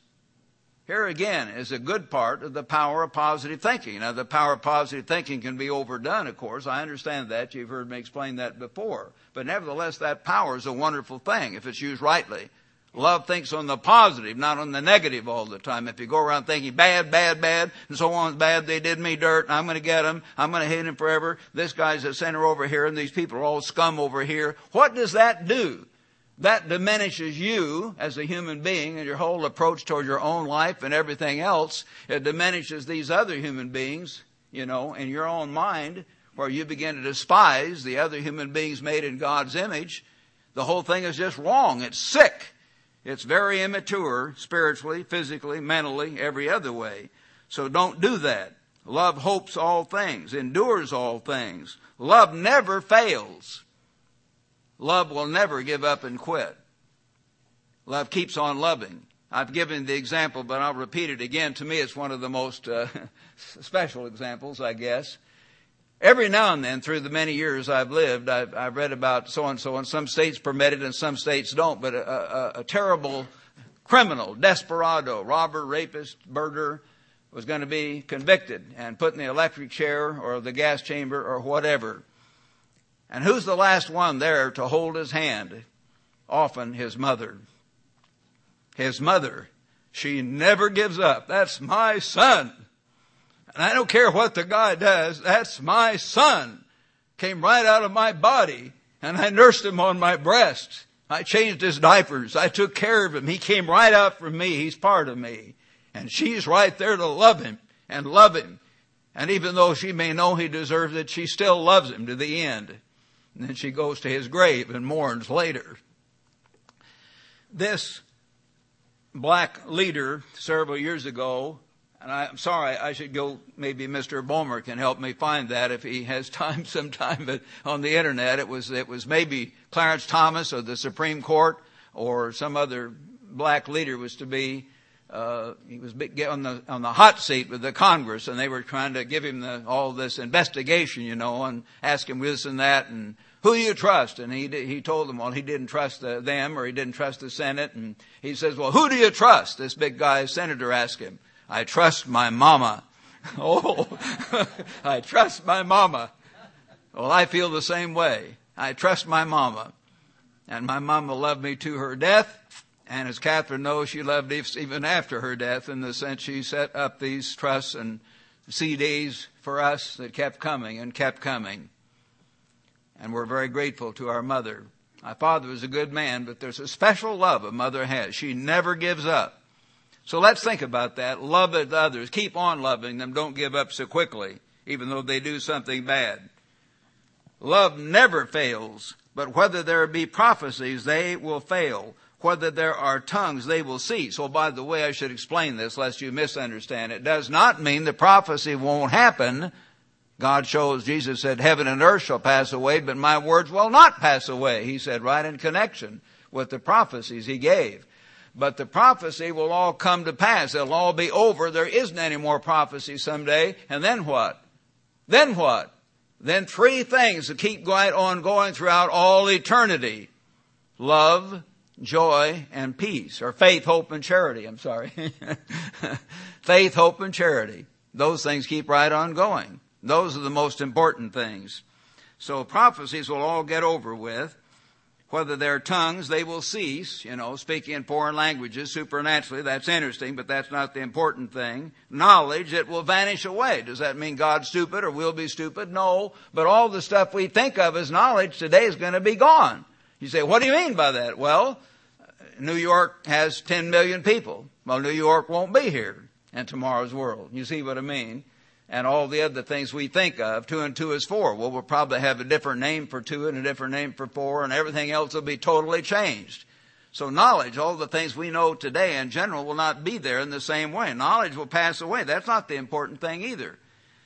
Here again is a good part of the power of positive thinking. Now, the power of positive thinking can be overdone, of course. I understand that. You've heard me explain that before. But nevertheless, that power is a wonderful thing if it's used rightly. Love thinks on the positive, not on the negative all the time. If you go around thinking bad, bad, bad, and so on, bad, they did me dirt, I'm going to get them, I'm going to hate them forever, this guy's a sinner over here, and these people are all scum over here. What does that do? That diminishes you as a human being and your whole approach toward your own life and everything else. It diminishes these other human beings, you know, in your own mind, where you begin to despise the other human beings made in God's image. The whole thing is just wrong. It's sick. It's very immature spiritually, physically, mentally, every other way. So don't do that. Love hopes all things, endures all things. Love never fails. Love will never give up and quit. Love keeps on loving. I've given the example, but I'll repeat it again. To me, it's one of the most uh, <laughs> special examples, I guess. every now and then through the many years I've lived, I've, I've read about so and so, and some states permit it and some states don't, but a, a, a terrible criminal, desperado, robber, rapist, murderer was going to be convicted and put in the electric chair or the gas chamber or whatever. And who's the last one there to hold his hand? Often his mother. His mother. She never gives up. That's my son. And I don't care what the guy does, that's my son. Came right out of my body, and I nursed him on my breast. I changed his diapers. I took care of him. He came right out from me. He's part of me. And she's right there to love him and love him. And even though she may know he deserves it, she still loves him to the end. And then she goes to his grave and mourns later. This black leader several years ago and I, am sorry, I should go, maybe Mr. Bomer can help me find that if he has <laughs> time sometime, but on the internet it was, it was maybe Clarence Thomas of the Supreme Court or some other black leader was to be, uh, he was get on the, on the hot seat with the Congress and they were trying to give him the, all this investigation, you know, and ask him this and that and who do you trust? And he, he told them, well, he didn't trust the, them or he didn't trust the Senate. And he says, well, who do you trust? This big guy, senator asked him. I trust my mama. <laughs> Oh, <laughs> I trust my mama. Well, I feel the same way. I trust my mama. And my mama loved me to her death. And as Catherine knows, she loved even after her death in the sense she set up these trusts and CDs for us that kept coming and kept coming. And we're very grateful to our mother. My father was a good man, but there's a special love a mother has. She never gives up. So let's think about that. Love others. Keep on loving them. Don't give up so quickly, even though they do something bad. Love never fails, but whether there be prophecies, they will fail. Whether there are tongues, they will cease. So by the way, I should explain this lest you misunderstand. It does not mean the prophecy won't happen. God shows, Jesus said, heaven and earth shall pass away, but my words will not pass away. He said right in connection with the prophecies he gave. But the prophecy will all come to pass. It'll all be over. There isn't any more prophecy someday. And then what? Then what? Then three things that keep going on going throughout all eternity. Love, joy, and peace. Or faith, hope, and charity. I'm sorry. <laughs> faith, hope, and charity. Those things keep right on going. Those are the most important things. So prophecies will all get over with whether their tongues they will cease, you know, speaking in foreign languages supernaturally, that's interesting, but that's not the important thing. Knowledge, it will vanish away. Does that mean God's stupid or we'll be stupid? No, but all the stuff we think of as knowledge today is going to be gone. You say, what do you mean by that? Well, New York has 10 million people. Well, New York won't be here in tomorrow's world. You see what I mean? and all the other things we think of. Two and two is four. Well, we'll probably have a different name for two and a different name for four, and everything else will be totally changed. So knowledge, all the things we know today in general will not be there in the same way. Knowledge will pass away. That's not the important thing either.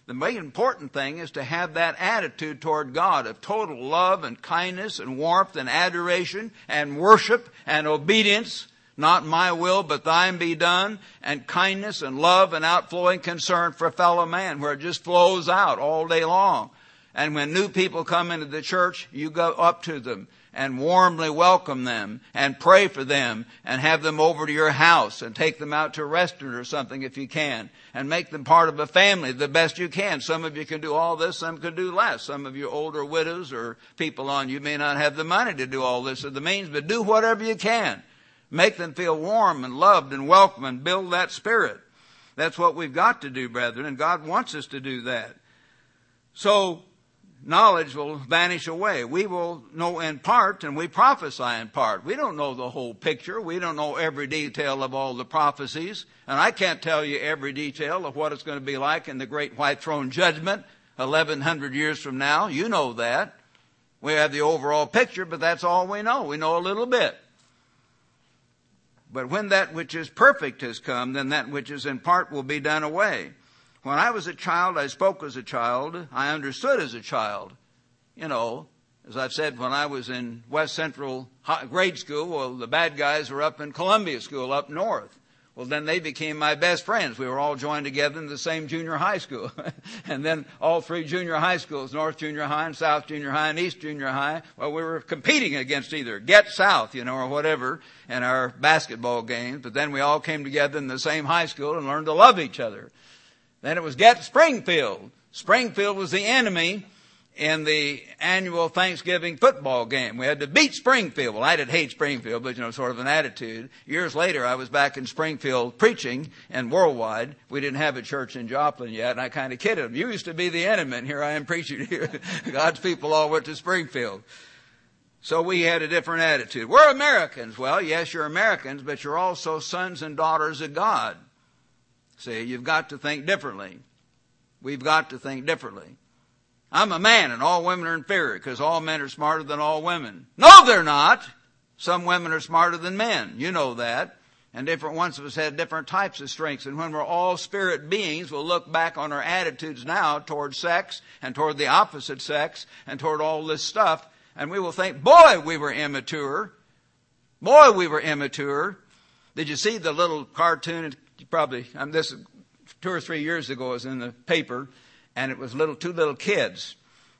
The main important thing is to have that attitude toward God of total love and kindness and warmth and adoration and worship and obedience not my will, but thine be done, and kindness and love and outflowing concern for fellow man, where it just flows out all day long. And when new people come into the church, you go up to them and warmly welcome them and pray for them and have them over to your house and take them out to a restaurant or something if you can and make them part of a family the best you can. Some of you can do all this, some can do less. Some of you older widows or people on you may not have the money to do all this or the means, but do whatever you can Make them feel warm and loved and welcome and build that spirit. That's what we've got to do, brethren, and God wants us to do that. So, knowledge will vanish away. We will know in part and we prophesy in part. We don't know the whole picture. We don't know every detail of all the prophecies. And I can't tell you every detail of what it's going to be like in the great white throne judgment 1100 years from now. You know that. We have the overall picture, but that's all we know. We know a little bit. But when that which is perfect has come, then that which is in part will be done away. When I was a child, I spoke as a child. I understood as a child. You know, as I've said, when I was in West Central grade school, well, the bad guys were up in Columbia School up north. Well, then they became my best friends. We were all joined together in the same junior high school. <laughs> and then all three junior high schools, North Junior High and South Junior High and East Junior High, well, we were competing against either Get South, you know, or whatever in our basketball games. But then we all came together in the same high school and learned to love each other. Then it was Get Springfield. Springfield was the enemy in the annual Thanksgiving football game. We had to beat Springfield. Well, I did hate Springfield, but you know, sort of an attitude. Years later, I was back in Springfield preaching and worldwide. We didn't have a church in Joplin yet, and I kind of kidded them. You used to be the enemy, and here I am <laughs> preaching here. God's people all went to Springfield. So we had a different attitude. We're Americans. Well, yes, you're Americans, but you're also sons and daughters of God. See, you've got to think differently. We've got to think differently. I'm a man and all women are inferior because all men are smarter than all women. No, they're not. Some women are smarter than men. You know that. And different ones of us had different types of strengths. And when we're all spirit beings, we'll look back on our attitudes now toward sex and toward the opposite sex and toward all this stuff. And we will think, boy, we were immature. Boy, we were immature. Did you see the little cartoon? Probably, um, this two or three years ago was in the paper and it was little two little kids,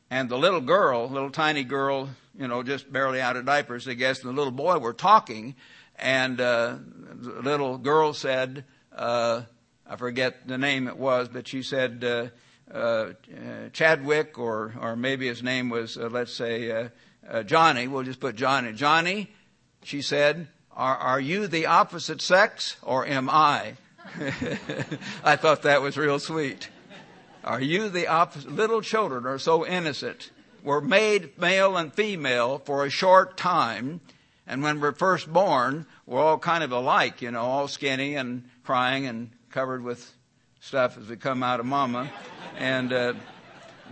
and the little girl, little tiny girl, you know, just barely out of diapers, I guess, and the little boy were talking, and uh, the little girl said, uh, I forget the name it was, but she said uh, uh, Chadwick, or or maybe his name was, uh, let's say uh, uh, Johnny. We'll just put Johnny. Johnny, she said, are are you the opposite sex, or am I? <laughs> I thought that was real sweet. Are you the? Little children are so innocent. We're made male and female for a short time. And when we're first born, we're all kind of alike, you know, all skinny and crying and covered with stuff as we come out of mama. And uh,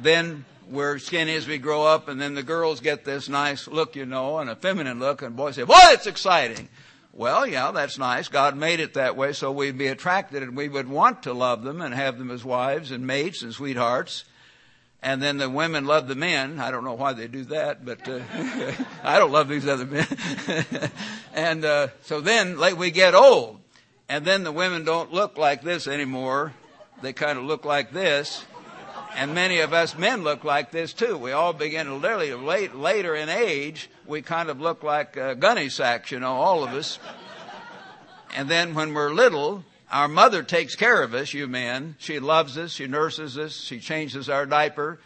then we're skinny as we grow up, and then the girls get this nice look, you know, and a feminine look, and boys say, "Boy, it's exciting." Well, yeah, that's nice. God made it that way so we'd be attracted and we would want to love them and have them as wives and mates and sweethearts. And then the women love the men. I don't know why they do that, but uh, <laughs> I don't love these other men. <laughs> and uh, so then like, we get old. And then the women don't look like this anymore. They kind of look like this. And many of us men look like this too. We all begin to literally late, later in age, we kind of look like uh, gunny sacks, you know, all of us. And then when we're little, our mother takes care of us, you men. She loves us, she nurses us, she changes our diaper,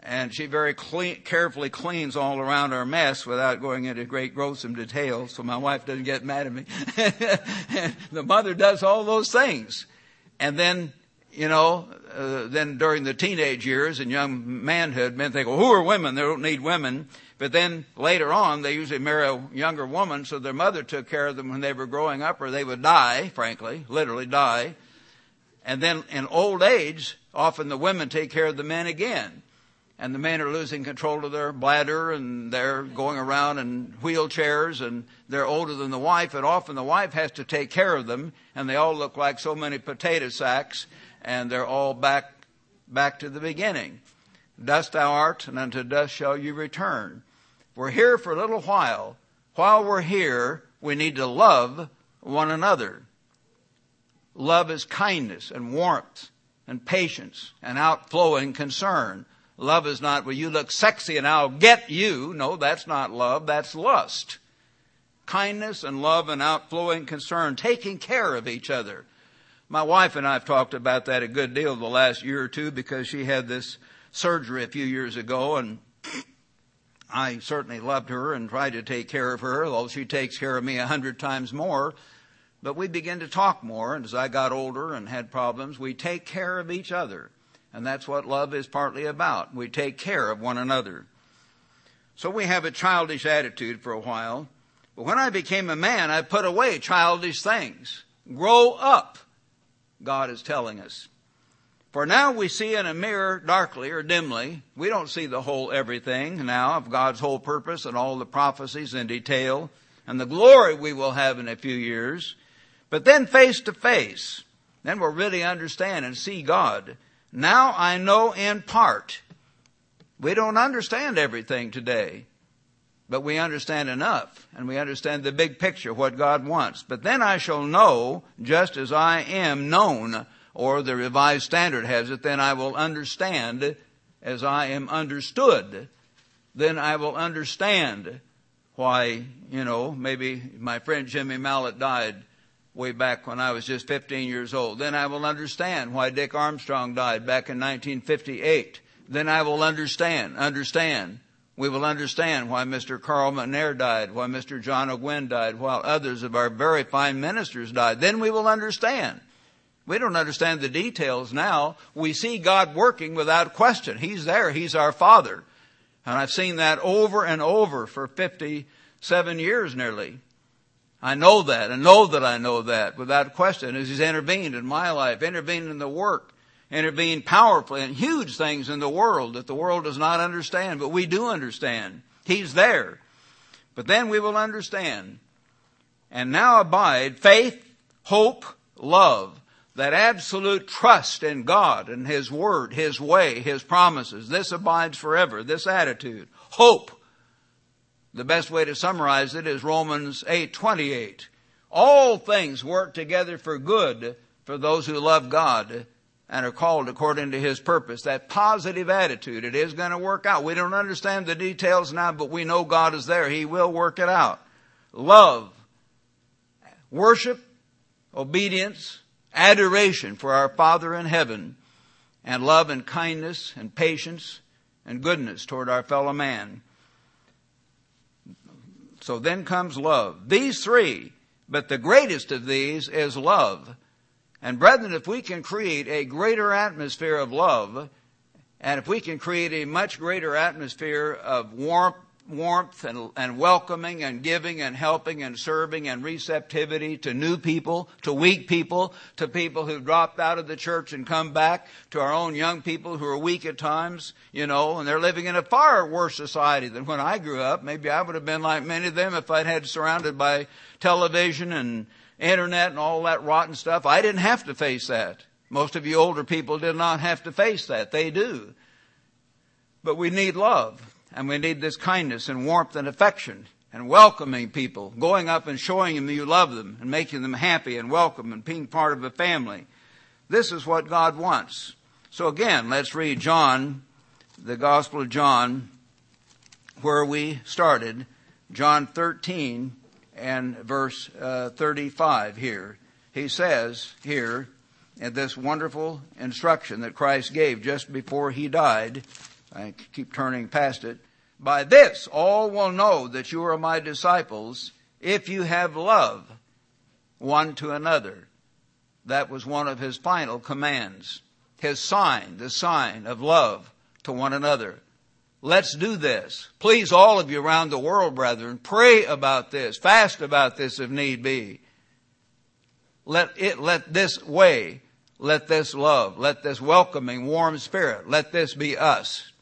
and she very clean, carefully cleans all around our mess without going into great gruesome details so my wife doesn't get mad at me. <laughs> the mother does all those things. And then you know, uh, then during the teenage years and young manhood, men think, well, who are women? They don't need women. But then later on, they usually marry a younger woman, so their mother took care of them when they were growing up, or they would die, frankly, literally die. And then in old age, often the women take care of the men again. And the men are losing control of their bladder and they're going around in wheelchairs and they're older than the wife and often the wife has to take care of them and they all look like so many potato sacks and they're all back, back to the beginning. Dust thou art, and unto dust shall you return. We're here for a little while. While we're here, we need to love one another. Love is kindness and warmth and patience and outflowing concern. Love is not, well, you look sexy and I'll get you. No, that's not love. That's lust. Kindness and love and outflowing concern, taking care of each other. My wife and I have talked about that a good deal the last year or two because she had this surgery a few years ago and <clears throat> I certainly loved her and tried to take care of her, although she takes care of me a hundred times more. But we began to talk more, and as I got older and had problems, we take care of each other. And that's what love is partly about. We take care of one another. So we have a childish attitude for a while. But when I became a man, I put away childish things. Grow up. God is telling us. For now we see in a mirror darkly or dimly. We don't see the whole everything now of God's whole purpose and all the prophecies in detail and the glory we will have in a few years. But then face to face, then we'll really understand and see God. Now I know in part. We don't understand everything today. But we understand enough and we understand the big picture, what God wants. But then I shall know just as I am known, or the Revised Standard has it, then I will understand as I am understood. Then I will understand why, you know, maybe my friend Jimmy Mallett died way back when I was just 15 years old. Then I will understand why Dick Armstrong died back in 1958. Then I will understand, understand we will understand why Mr. Carl McNair died, why Mr. John Ogwyn died, while others of our very fine ministers died. Then we will understand. We don't understand the details now. We see God working without question. He's there. He's our Father. And I've seen that over and over for 57 years nearly. I know that and know that I know that without question as He's intervened in my life, intervened in the work intervene powerfully in huge things in the world that the world does not understand, but we do understand. He's there. But then we will understand. And now abide faith, hope, love, that absolute trust in God and His Word, His way, His promises. This abides forever, this attitude. Hope. The best way to summarize it is Romans 8:28. All things work together for good for those who love God and are called according to his purpose. That positive attitude, it is going to work out. We don't understand the details now, but we know God is there. He will work it out. Love, worship, obedience, adoration for our Father in heaven, and love and kindness and patience and goodness toward our fellow man. So then comes love. These three, but the greatest of these is love. And brethren, if we can create a greater atmosphere of love, and if we can create a much greater atmosphere of warmth, warmth and, and welcoming and giving and helping and serving and receptivity to new people, to weak people, to people who've dropped out of the church and come back, to our own young people who are weak at times, you know, and they're living in a far worse society than when I grew up. Maybe I would have been like many of them if I'd had surrounded by television and internet and all that rotten stuff. I didn't have to face that. Most of you older people did not have to face that. They do. But we need love and we need this kindness and warmth and affection and welcoming people, going up and showing them you love them and making them happy and welcome and being part of a family. This is what God wants. So again, let's read John, the Gospel of John, where we started, John 13, and verse uh, 35 here. He says here in this wonderful instruction that Christ gave just before he died, I keep turning past it, by this all will know that you are my disciples if you have love one to another. That was one of his final commands. His sign, the sign of love to one another. Let's do this. Please, all of you around the world, brethren, pray about this, fast about this if need be. Let it, let this way, let this love, let this welcoming, warm spirit, let this be us